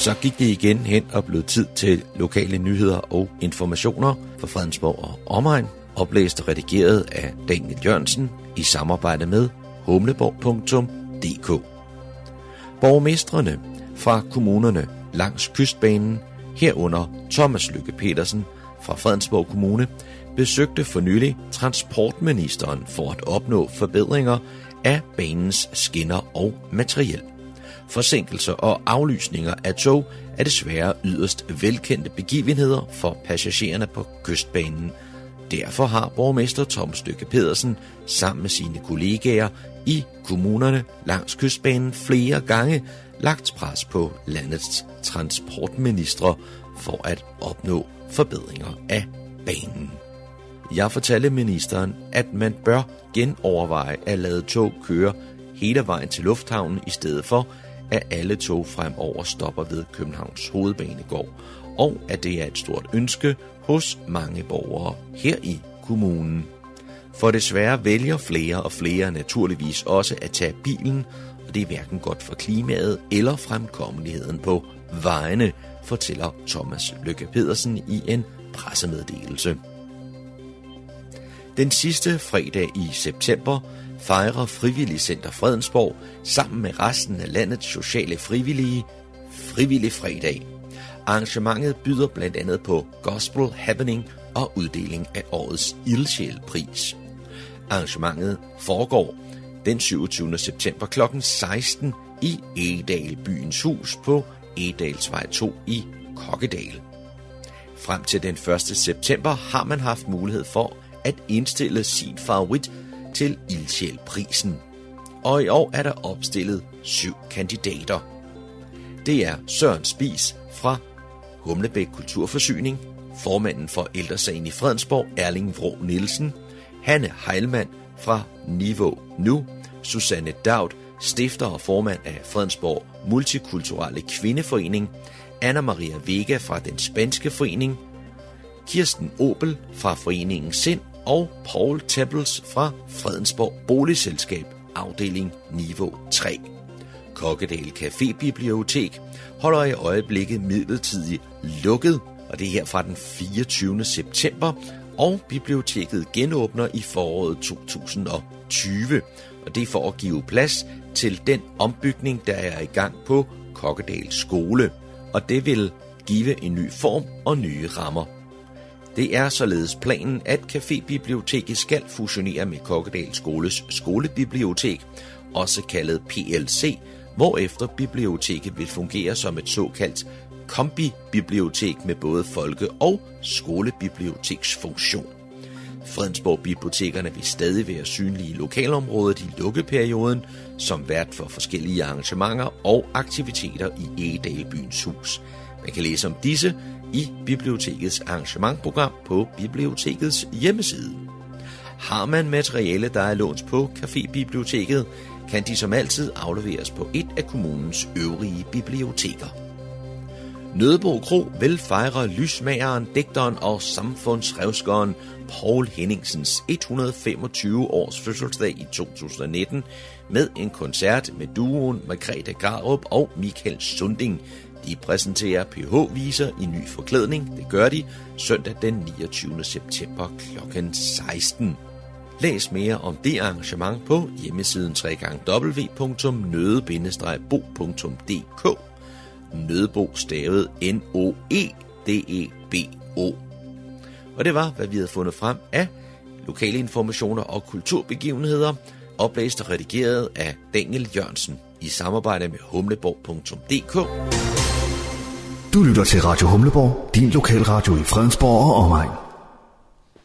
Så gik det igen hen og blev tid til lokale nyheder og informationer fra Fredensborg og omegn, oplæst og redigeret af Daniel Jørgensen i samarbejde med humleborg.dk. Borgmestrene fra kommunerne langs kystbanen, herunder Thomas Lykke Petersen fra Fredensborg Kommune, besøgte for nylig transportministeren for at opnå forbedringer af banens skinner og materiel. Forsinkelser og aflysninger af tog er desværre yderst velkendte begivenheder for passagererne på kystbanen. Derfor har borgmester Tom Stykke Pedersen sammen med sine kollegaer i kommunerne langs kystbanen flere gange lagt pres på landets transportministre for at opnå forbedringer af banen. Jeg fortalte ministeren, at man bør genoverveje at lade tog køre hele vejen til lufthavnen i stedet for, at alle tog fremover stopper ved Københavns Hovedbanegård, og at det er et stort ønske hos mange borgere her i kommunen. For desværre vælger flere og flere naturligvis også at tage bilen, og det er hverken godt for klimaet eller fremkommeligheden på vejene, fortæller Thomas Lykke Pedersen i en pressemeddelelse. Den sidste fredag i september fejrer Frivilligcenter Fredensborg sammen med resten af landets sociale frivillige Frivillig Fredag. Arrangementet byder blandt andet på Gospel Happening og uddeling af årets Ildsjælpris. Arrangementet foregår den 27. september kl. 16 i Egedal Byens Hus på Egedalsvej 2 i Kokkedal. Frem til den 1. september har man haft mulighed for at indstille sin favorit til Ildsjælprisen. Og i år er der opstillet syv kandidater. Det er Søren Spis fra Humlebæk Kulturforsyning, formanden for ældresagen i Fredensborg, Erling Vrå Nielsen, Hanne Heilmann fra Niveau Nu, Susanne Daud, stifter og formand af Fredensborg Multikulturelle Kvindeforening, Anna Maria Vega fra den Spanske Forening, Kirsten Opel fra Foreningen Sind og Paul Tebbles fra Fredensborg Boligselskab, afdeling Niveau 3. Kokkedal Café Bibliotek holder i øjeblikket midlertidigt lukket, og det er her fra den 24. september, og biblioteket genåbner i foråret 2020, og det er for at give plads til den ombygning, der er i gang på Kokkedal Skole, og det vil give en ny form og nye rammer det er således planen, at Cafébiblioteket skal fusionere med Kokkedal Skoles skolebibliotek, også kaldet PLC, hvorefter biblioteket vil fungere som et såkaldt kombibibliotek med både folke- og skolebiblioteksfunktion. Fredensborg Bibliotekerne vil stadig være synlige i lokalområdet i lukkeperioden, som vært for forskellige arrangementer og aktiviteter i Egedalbyens hus. Man kan læse om disse i bibliotekets arrangementprogram på bibliotekets hjemmeside. Har man materiale, der er lånt på Cafébiblioteket, kan de som altid afleveres på et af kommunens øvrige biblioteker. Nødebo Kro vil fejre lysmageren, digteren og samfundsrevskeren Paul Henningsens 125 års fødselsdag i 2019 med en koncert med duoen Margrethe Garup og Michael Sunding. De præsenterer PH-viser i ny forklædning. Det gør de søndag den 29. september kl. 16. Læs mere om det arrangement på hjemmesiden www.nøde-bo.dk Nødebo stavet N-O-E-D-E-B-O. Og det var, hvad vi havde fundet frem af lokale informationer og kulturbegivenheder, oplæst og redigeret af Daniel Jørgensen i samarbejde med humleborg.dk. Du lytter til Radio Humleborg, din lokalradio i Fredensborg og omegn.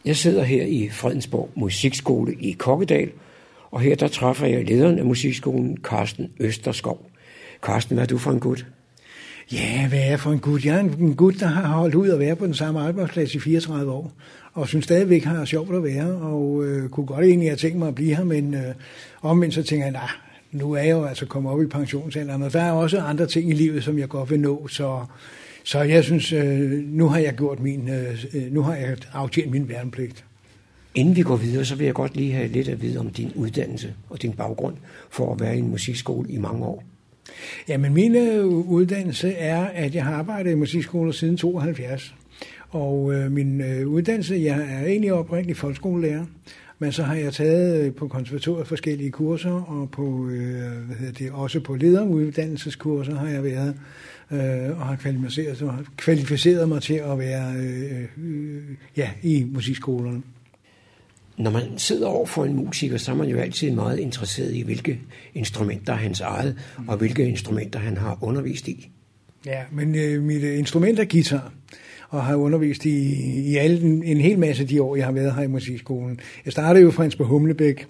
Jeg sidder her i Fredensborg Musikskole i Kokkedal, og her der træffer jeg lederen af musikskolen, Carsten Østerskov. Carsten, hvad er du for en gut? Ja, hvad er jeg for en gut? Jeg er en gut, der har holdt ud at være på den samme arbejdsplads i 34 år, og synes stadigvæk har sjovt at være, og øh, kunne godt egentlig have tænkt mig at blive her, men øh, omvendt så tænker jeg, nej, nu er jeg jo altså kommet op i pensionsalderen, og der er også andre ting i livet, som jeg godt vil nå, så, så jeg synes, øh, nu har jeg gjort min, øh, nu har jeg aftjent min værnepligt. Inden vi går videre, så vil jeg godt lige have lidt at vide om din uddannelse og din baggrund for at være i en musikskole i mange år. Jamen, min øh, uddannelse er, at jeg har arbejdet i musikskoler siden 72. Og øh, min øh, uddannelse, jeg er egentlig oprindelig folkeskolelærer, men så har jeg taget øh, på konservatoriet forskellige kurser, og på, øh, hvad hedder det, også på lederuddannelseskurser har jeg været, øh, og har kvalificeret, kvalificeret mig til at være øh, øh, ja, i musikskolerne. Når man sidder over for en musiker, så er man jo altid meget interesseret i, hvilke instrumenter hans eget, og hvilke instrumenter han har undervist i. Ja, men øh, mit instrument er guitar, og har undervist i, i alle, en, en hel masse de år, jeg har været her i musikskolen. Jeg startede jo fra på Humlebæk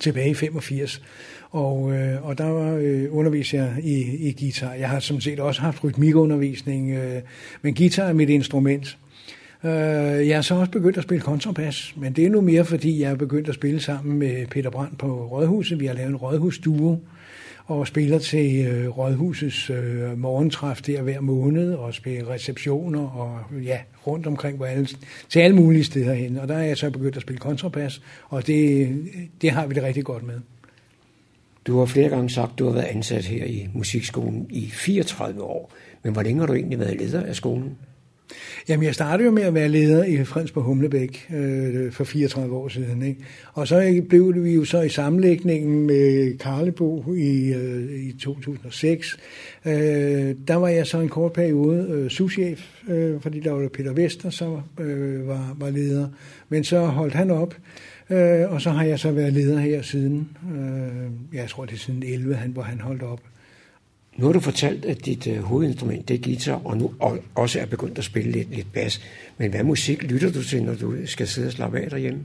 tilbage i 85, og, øh, og der øh, underviser jeg i, i guitar. Jeg har som set også haft rytmikundervisning, øh, men guitar er mit instrument. Øh, jeg har så også begyndt at spille kontrabas, men det er nu mere, fordi jeg er begyndt at spille sammen med Peter Brandt på Rådhuset. Vi har lavet en rådhusduo, og spiller til øh, Rådhusets øh, morgentræf der hver måned, og spiller receptioner og ja, rundt omkring på alle, til alle mulige steder hen. Og der er jeg så begyndt at spille kontrabas, og det, det har vi det rigtig godt med. Du har flere gange sagt, at du har været ansat her i musikskolen i 34 år. Men hvor længe har du egentlig været leder af skolen? Jamen, jeg startede jo med at være leder i Fredensborg Humlebæk øh, for 34 år siden. Ikke? Og så blev vi jo så i sammenlægningen med Karlebo i, øh, i 2006. Øh, der var jeg så en kort periode øh, souschef, øh, fordi der var Peter Vester, som øh, var, var leder. Men så holdt han op, øh, og så har jeg så været leder her siden, øh, jeg tror det er siden 11, han, hvor han holdt op. Nu har du fortalt, at dit øh, hovedinstrument det er guitar, og nu og også er begyndt at spille lidt, lidt bas. Men hvad musik lytter du til, når du skal sidde og slappe af derhjemme?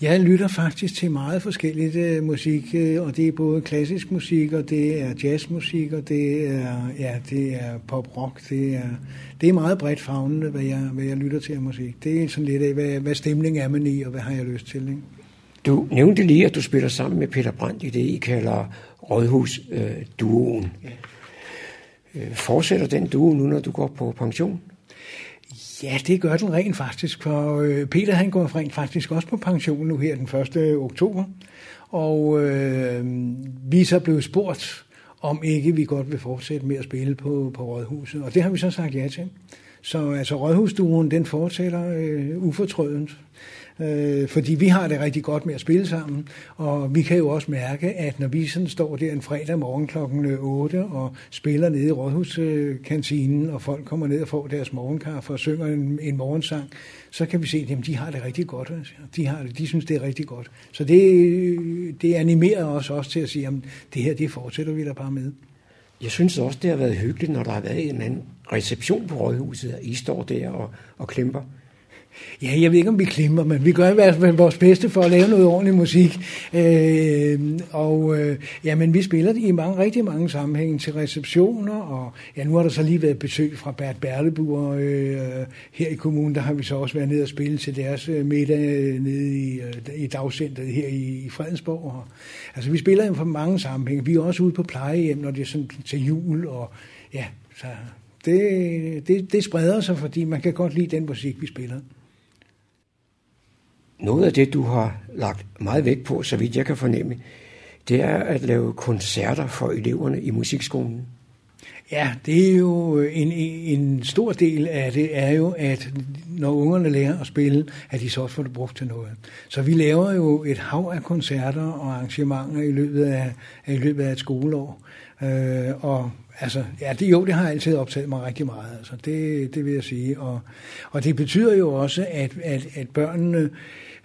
Jeg lytter faktisk til meget forskelligt uh, musik, uh, og det er både klassisk musik, og det er jazzmusik, og det er, ja, det er pop-rock. Det er, det er meget bredt fagnende, hvad jeg, hvad jeg lytter til af musik. Det er sådan lidt af, hvad, hvad stemning er man i, og hvad har jeg lyst til. Ikke? Du nævnte lige, at du spiller sammen med Peter Brandt i det, I kalder Rådhus-duoen. Øh, ja. Fortsætter den duo nu, når du går på pension? Ja, det gør den rent faktisk, for øh, Peter han går rent faktisk også på pension nu her den 1. Øh, oktober. Og øh, vi er så blevet spurgt, om ikke vi godt vil fortsætte med at spille på, på Rådhuset. Og det har vi så sagt ja til. Så altså Rådhusduoen, den fortsætter øh, ufortrødent øh, fordi vi har det rigtig godt med at spille sammen, og vi kan jo også mærke, at når vi sådan står der en fredag morgen klokken øh, 8 og spiller nede i rådhuskantinen, og folk kommer ned og får deres morgenkaffe og synger en, en morgensang, så kan vi se, at de har det rigtig godt. Altså. De, har det, de synes, det er rigtig godt. Så det, det animerer os også til at sige, at det her, det fortsætter vi da bare med. Jeg synes også, det har været hyggeligt, når der har været en anden reception på Rådhuset, og I står der og, og klemper. Ja, jeg ved ikke, om vi klimper, men vi gør i hvert fald vores bedste for at lave noget ordentlig musik. Øh, og øh, ja, men vi spiller det i mange, rigtig mange sammenhænge til receptioner, og ja, nu har der så lige været besøg fra Bert Berlebuer øh, her i kommunen, der har vi så også været nede og spille til deres øh, middag nede i, øh, i dagcentret her i, i Fredensborg. Og, altså, vi spiller i for mange sammenhænge. Vi er også ude på plejehjem, når det er sådan til jul, og ja, så det, det, det spreder sig, fordi man kan godt lide den musik, vi spiller. Noget af det, du har lagt meget vægt på, så vidt jeg kan fornemme, det er at lave koncerter for eleverne i musikskolen. Ja, det er jo en, en stor del af det, er jo, at når ungerne lærer at spille, at de så også får det brugt til noget. Så vi laver jo et hav af koncerter og arrangementer i løbet af, i løbet af et skoleår. Øh, og altså, ja, det, jo, det har altid optaget mig rigtig meget. Altså, det, det vil jeg sige. Og, og det betyder jo også, at, at, at børnene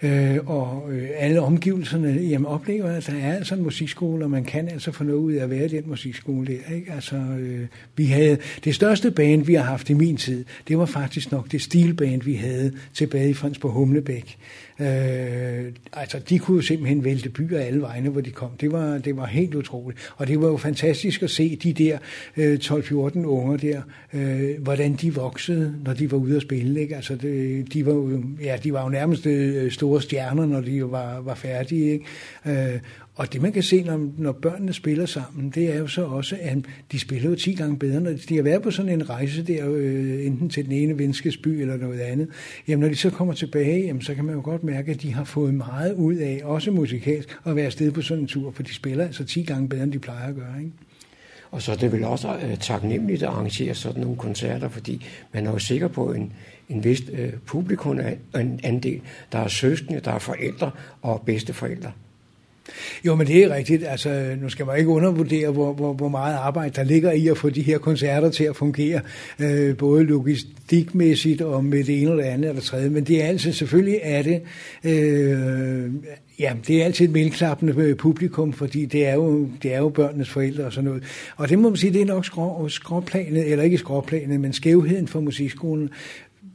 øh, og øh, alle omgivelserne jamen, oplever, at der er altså en musikskole, og man kan altså få noget ud af at være i den musikskole der. Ikke? Altså, øh, vi havde, det største band, vi har haft i min tid, det var faktisk nok det stilband, vi havde tilbage i Frans på Humlebæk. Øh, altså, de kunne jo simpelthen vælte byer alle vegne, hvor de kom. Det var, det var helt utroligt. Og det var jo fantastisk at se de der øh, 12-14 unger der, øh, hvordan de voksede, når de var ude at spille. Ikke? Altså, det, de, var jo, ja, de var jo nærmest øh, store stjerner, når de var, var færdige. Ikke? Øh, og det man kan se, når, når børnene spiller sammen, det er jo så også, at de spiller jo 10 gange bedre. Når de har været på sådan en rejse der, øh, enten til den ene venskesby eller noget andet, jamen når de så kommer tilbage, jamen så kan man jo godt mærke, at de har fået meget ud af, også musikalsk, at være afsted på sådan en tur, for de spiller altså 10 gange bedre, end de plejer at gøre. Ikke? Og så er det vel også øh, taknemmeligt at arrangere sådan nogle koncerter, fordi man er jo sikker på en, en vis øh, publikum en andel. Der er søskende, der er forældre og bedsteforældre. Jo, men det er rigtigt. Altså, nu skal man ikke undervurdere, hvor, hvor, hvor meget arbejde der ligger i at få de her koncerter til at fungere, øh, både logistikmæssigt og med det ene eller andet eller tredje. Men det er altså, selvfølgelig er det, øh, ja, det er altid et melklappende øh, publikum, fordi det er, jo, det er jo børnenes forældre og sådan noget. Og det må man sige, det er nok skrå, skråplanet, eller ikke skråplanet, men skævheden for musikskolen.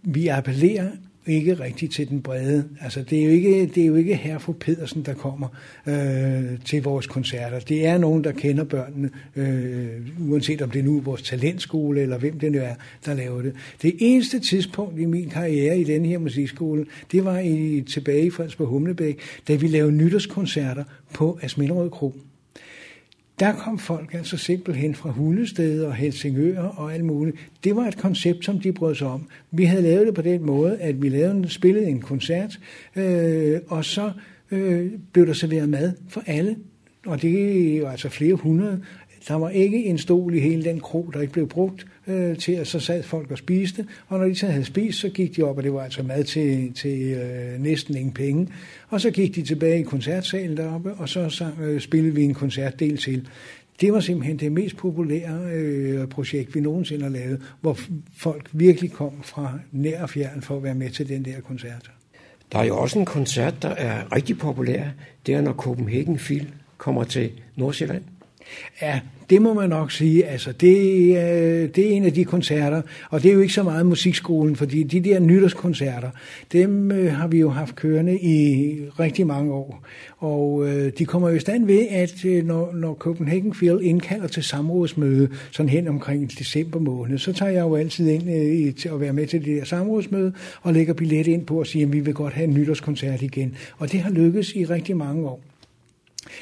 Vi appellerer ikke rigtigt til den brede. Altså, det er jo ikke, det er jo ikke herre fru Pedersen, der kommer øh, til vores koncerter. Det er nogen, der kender børnene, øh, uanset om det er nu vores talentskole, eller hvem det nu er, der laver det. Det eneste tidspunkt i min karriere i den her musikskole, det var i, tilbage i Fredensborg Humlebæk, da vi lavede nytårskoncerter på Asminderød Kro. Der kom folk altså simpelthen fra Hundested og Helsingør og alt muligt. Det var et koncept, som de brød sig om. Vi havde lavet det på den måde, at vi lavede, spillede en koncert, øh, og så øh, blev der serveret mad for alle. Og det var altså flere hundrede. Der var ikke en stol i hele den krog, der ikke blev brugt øh, til, at så sad folk og spiste. Og når de så havde spist, så gik de op, og det var altså mad til, til øh, næsten ingen penge. Og så gik de tilbage i koncertsalen deroppe, og så sang, øh, spillede vi en koncertdel til. Det var simpelthen det mest populære øh, projekt, vi nogensinde har lavet, hvor folk virkelig kom fra nær og fjern for at være med til den der koncert. Der er jo også en koncert, der er rigtig populær. Det er, når Copenhagen Phil kommer til Nordsjælland. Ja, det må man nok sige. Altså, det, øh, det er en af de koncerter, og det er jo ikke så meget musikskolen, fordi de der nytårskoncerter, dem øh, har vi jo haft kørende i rigtig mange år. Og øh, de kommer jo i stand ved, at øh, når, når Copenhagen Field indkalder til samrådsmøde, sådan hen omkring december måned, så tager jeg jo altid ind øh, til at være med til det der samrådsmøde, og lægger billet ind på at sige, at vi vil godt have en nytårskoncert igen. Og det har lykkes i rigtig mange år.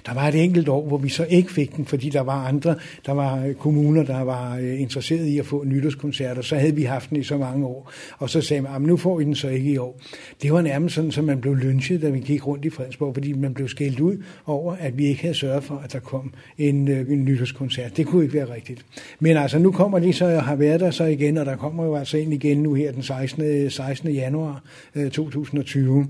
Der var et enkelt år, hvor vi så ikke fik den, fordi der var andre, der var øh, kommuner, der var øh, interesseret i at få nytårskoncerter. Så havde vi haft den i så mange år. Og så sagde man, nu får I den så ikke i år. Det var nærmest sådan, at man blev lynchet, da vi gik rundt i Fredensborg, fordi man blev skældt ud over, at vi ikke havde sørget for, at der kom en, øh, en nytårskoncert. Det kunne ikke være rigtigt. Men altså, nu kommer de så og har været der så igen, og der kommer jo altså ind igen nu her den 16. 16. januar 2020.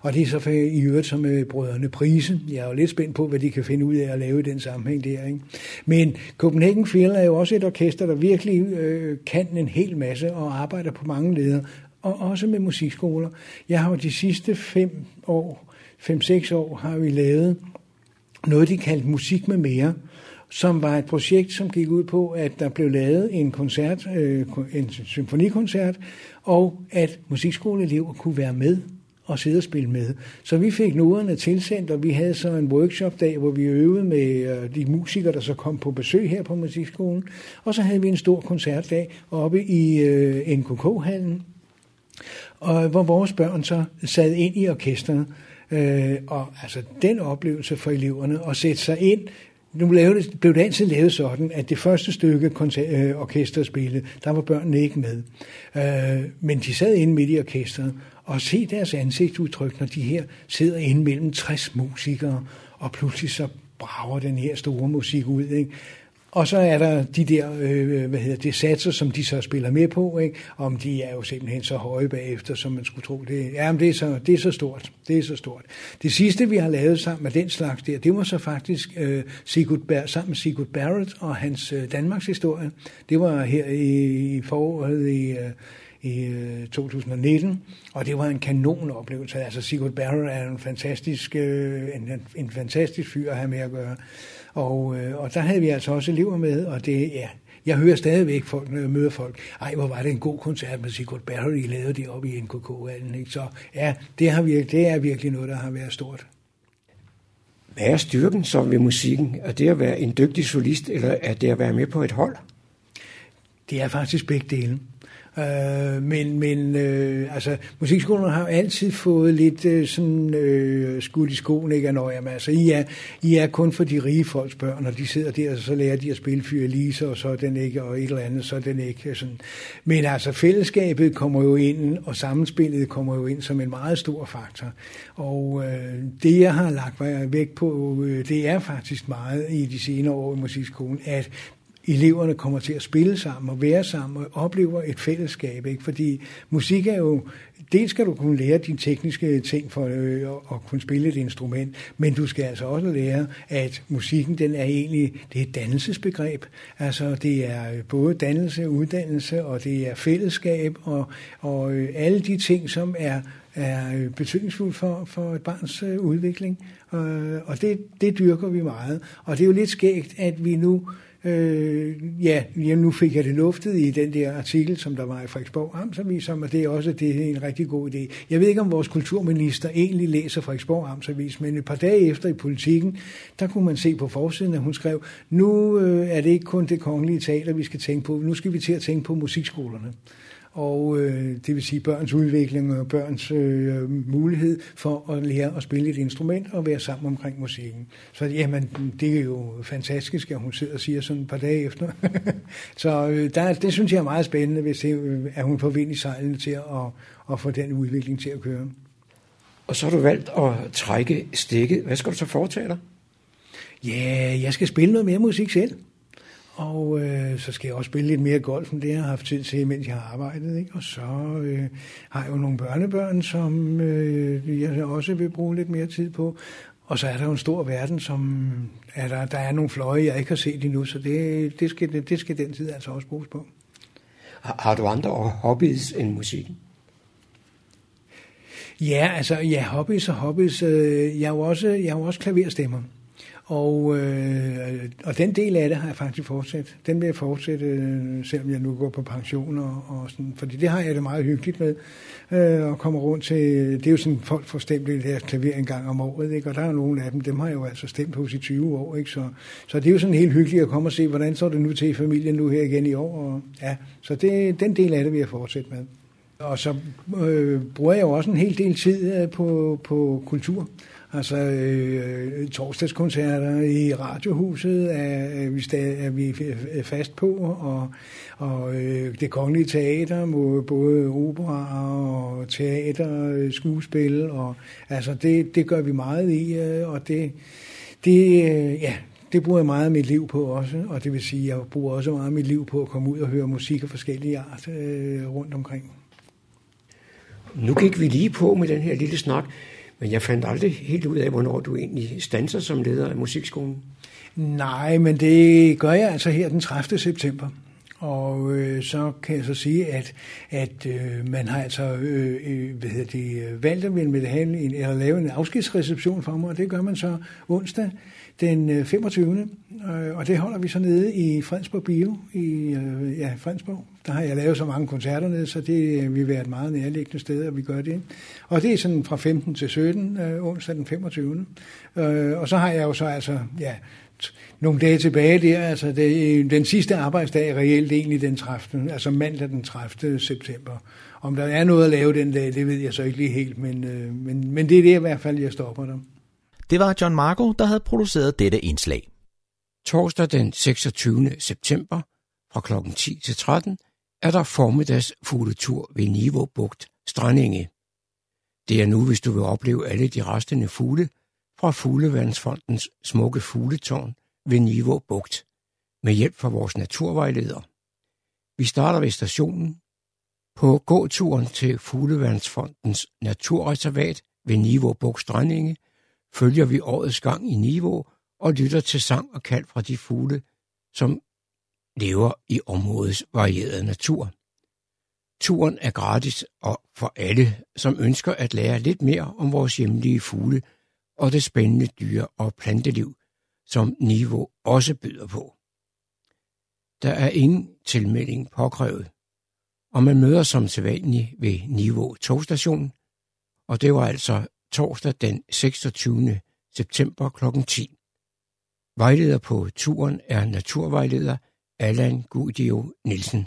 Og det er så i øvrigt som med brødrene Prise. Jeg er jo lidt spændt på, hvad de kan finde ud af at lave i den sammenhæng der. Ikke? Men Copenhagen Phil er jo også et orkester, der virkelig øh, kan en hel masse og arbejder på mange ledere. Og også med musikskoler. Jeg har jo de sidste fem år, fem-seks år, har vi lavet noget, de kaldte musik med mere. som var et projekt, som gik ud på, at der blev lavet en koncert, øh, en symfonikoncert, og at musikskoleelever kunne være med og sidde og spille med. Så vi fik noderne tilsendt, og vi havde så en workshop-dag, hvor vi øvede med øh, de musikere, der så kom på besøg her på musikskolen. Og så havde vi en stor koncertdag oppe i øh, NKK-hallen, og hvor vores børn så sad ind i orkestret. Øh, og altså den oplevelse for eleverne at sætte sig ind nu lavede, blev det altid lavet sådan, at det første stykke øh, orkesterspillet, der var børnene ikke med. Øh, men de sad inde midt i orkestret, og se deres ansigtsudtryk, når de her sidder inde mellem 60 musikere, og pludselig så brager den her store musik ud. Ikke? Og så er der de der, øh, hvad hedder det, satser, som de så spiller med på, ikke? om de er jo simpelthen så høje bagefter, som man skulle tro. Det, ja, men det er, så, det er så stort. Det er så stort. Det sidste, vi har lavet sammen med den slags der, det var så faktisk øh, Sigurd Bar- sammen med Sigurd Barrett og hans øh, Danmarks historie. Det var her i, i foråret i... Øh, i 2019, og det var en kanon oplevelse. Altså Sigurd Barrett er en fantastisk, øh, en, en fantastisk fyr at have med at gøre. Og, øh, og der havde vi altså også elever med, og det, ja, jeg hører stadigvæk folk, når jeg møder folk, ej, hvor var det en god koncert med Sigurd Barry, I lavede det oppe i NKK-hallen. Ikke? Så ja, det, har virkelig, det er virkelig noget, der har været stort. Hvad er styrken så ved musikken? Er det at være en dygtig solist, eller er det at være med på et hold? Det er faktisk begge dele. Øh, men men øh, altså, musikskolerne har altid fået lidt øh, sådan øh, skudt i skoen, ikke? Når, jamen, altså, I er, I er kun for de rige folks børn, og de sidder der, og så lærer de at spille fyre Lise, og så er den ikke, og et eller andet, så er den ikke øh, sådan. Men altså, fællesskabet kommer jo ind, og sammenspillet kommer jo ind som en meget stor faktor. Og øh, det, jeg har lagt væk på, øh, det er faktisk meget i de senere år i musikskolen, at eleverne kommer til at spille sammen og være sammen og oplever et fællesskab. Ikke? Fordi musik er jo, dels skal du kunne lære dine tekniske ting for øh, at kunne spille et instrument, men du skal altså også lære, at musikken den er egentlig, det er et dannelsesbegreb. Altså det er øh, både dannelse, uddannelse, og det er fællesskab, og, og øh, alle de ting, som er er øh, betydningsfuldt for, for et barns øh, udvikling. Øh, og det, det dyrker vi meget. Og det er jo lidt skægt, at vi nu Øh, Øh, ja, jamen, nu fik jeg det luftet i den der artikel, som der var i Frederiksborg Amtsavis, om at det er også det er en rigtig god idé. Jeg ved ikke, om vores kulturminister egentlig læser Frederiksborg Amtsavis, men et par dage efter i politikken, der kunne man se på forsiden, at hun skrev, nu øh, er det ikke kun det kongelige teater, vi skal tænke på, nu skal vi til at tænke på musikskolerne og øh, det vil sige børns udvikling og børns øh, mulighed for at lære at spille et instrument og være sammen omkring musikken. Så jamen, det er jo fantastisk, at hun sidder og siger sådan et par dage efter. så øh, der, det synes jeg er meget spændende, hvis det, øh, at hun får vind i sejlene til at, at få den udvikling til at køre. Og så har du valgt at trække stikket. Hvad skal du så foretage dig? Ja, jeg skal spille noget mere musik selv. Og øh, så skal jeg også spille lidt mere golf, end det jeg har haft tid til, mens jeg har arbejdet. Ikke? Og så øh, har jeg jo nogle børnebørn, som øh, jeg også vil bruge lidt mere tid på. Og så er der jo en stor verden, som er der, der er nogle fløje, jeg ikke har set endnu, så det, det, skal, det, det skal den tid altså også bruges på. Har du andre hobbies end musikken? Ja, altså, ja, hobbies og hobbies. Øh, jeg er jo også, jeg er jo også klaverstemmer. Og, øh, og den del af det har jeg faktisk fortsat. Den vil jeg fortsætte, øh, selvom jeg nu går på pension. Og, og sådan, fordi det har jeg det meget hyggeligt med. Øh, og kommer rundt til, det er jo sådan, folk får stemt det deres klaver en gang om året. Ikke? Og der er nogle af dem, dem har jeg jo altså stemt hos i 20 år. Ikke? Så, så det er jo sådan helt hyggeligt at komme og se, hvordan står det nu til i familien nu her igen i år. Og, ja, så det, den del af det vil jeg fortsætte med. Og så øh, bruger jeg jo også en hel del tid øh, på, på kultur. Altså øh, torsdagskoncerter i Radiohuset er, er, vi, stadig, er vi fast på, og, og øh, det kongelige teater, både opera og teater, øh, skuespil, og altså det, det gør vi meget i, øh, og det, det, øh, ja, det bruger jeg meget af mit liv på også, og det vil sige, at jeg bruger også meget af mit liv på at komme ud og høre musik af forskellige art øh, rundt omkring. Nu gik vi lige på med den her lille snak. Men jeg fandt aldrig helt ud af, hvornår du egentlig stanser som leder af musikskolen. Nej, men det gør jeg altså her den 30. september. Og øh, så kan jeg så sige, at, at øh, man har altså øh, øh hvad hedder det, øh, valgt at ville med det have en, eller lave en afskedsreception for mig, og det gør man så onsdag den øh, 25. Øh, og det holder vi så nede i Fredensborg Bio, i øh, ja, Fredensborg. Der har jeg lavet så mange koncerter nede, så det øh, vil være et meget nærliggende sted, at vi gør det. Og det er sådan fra 15 til 17, øh, onsdag den 25. Øh, og så har jeg jo så altså, ja, nogle dage tilbage der, altså det, den sidste arbejdsdag reelt egentlig den 30. altså mandag den 30. september. Om der er noget at lave den dag, det ved jeg så ikke lige helt, men, øh, men, men det er det i hvert fald, jeg stopper der. Det var John Marco, der havde produceret dette indslag. Torsdag den 26. september fra kl. 10 til 13 er der formiddags fugletur ved Niveau Bugt Strandinge. Det er nu, hvis du vil opleve alle de restende fugle fra Fugleværnsfondens smukke fugletårn ved Niveau Bugt med hjælp fra vores naturvejleder. Vi starter ved stationen. På gåturen til Fugleværnsfondens naturreservat ved Niveau Bugt Strandinge følger vi årets gang i Niveau og lytter til sang og kald fra de fugle, som lever i områdets varierede natur. Turen er gratis og for alle, som ønsker at lære lidt mere om vores hjemlige fugle og det spændende dyre- og planteliv, som Niveau også byder på. Der er ingen tilmelding påkrævet, og man møder som sædvanligt ved Niveau togstation, og det var altså torsdag den 26. september kl. 10. Vejleder på turen er naturvejleder Allan Gudio Nielsen.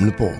Radio Humleborg. Nordsjællands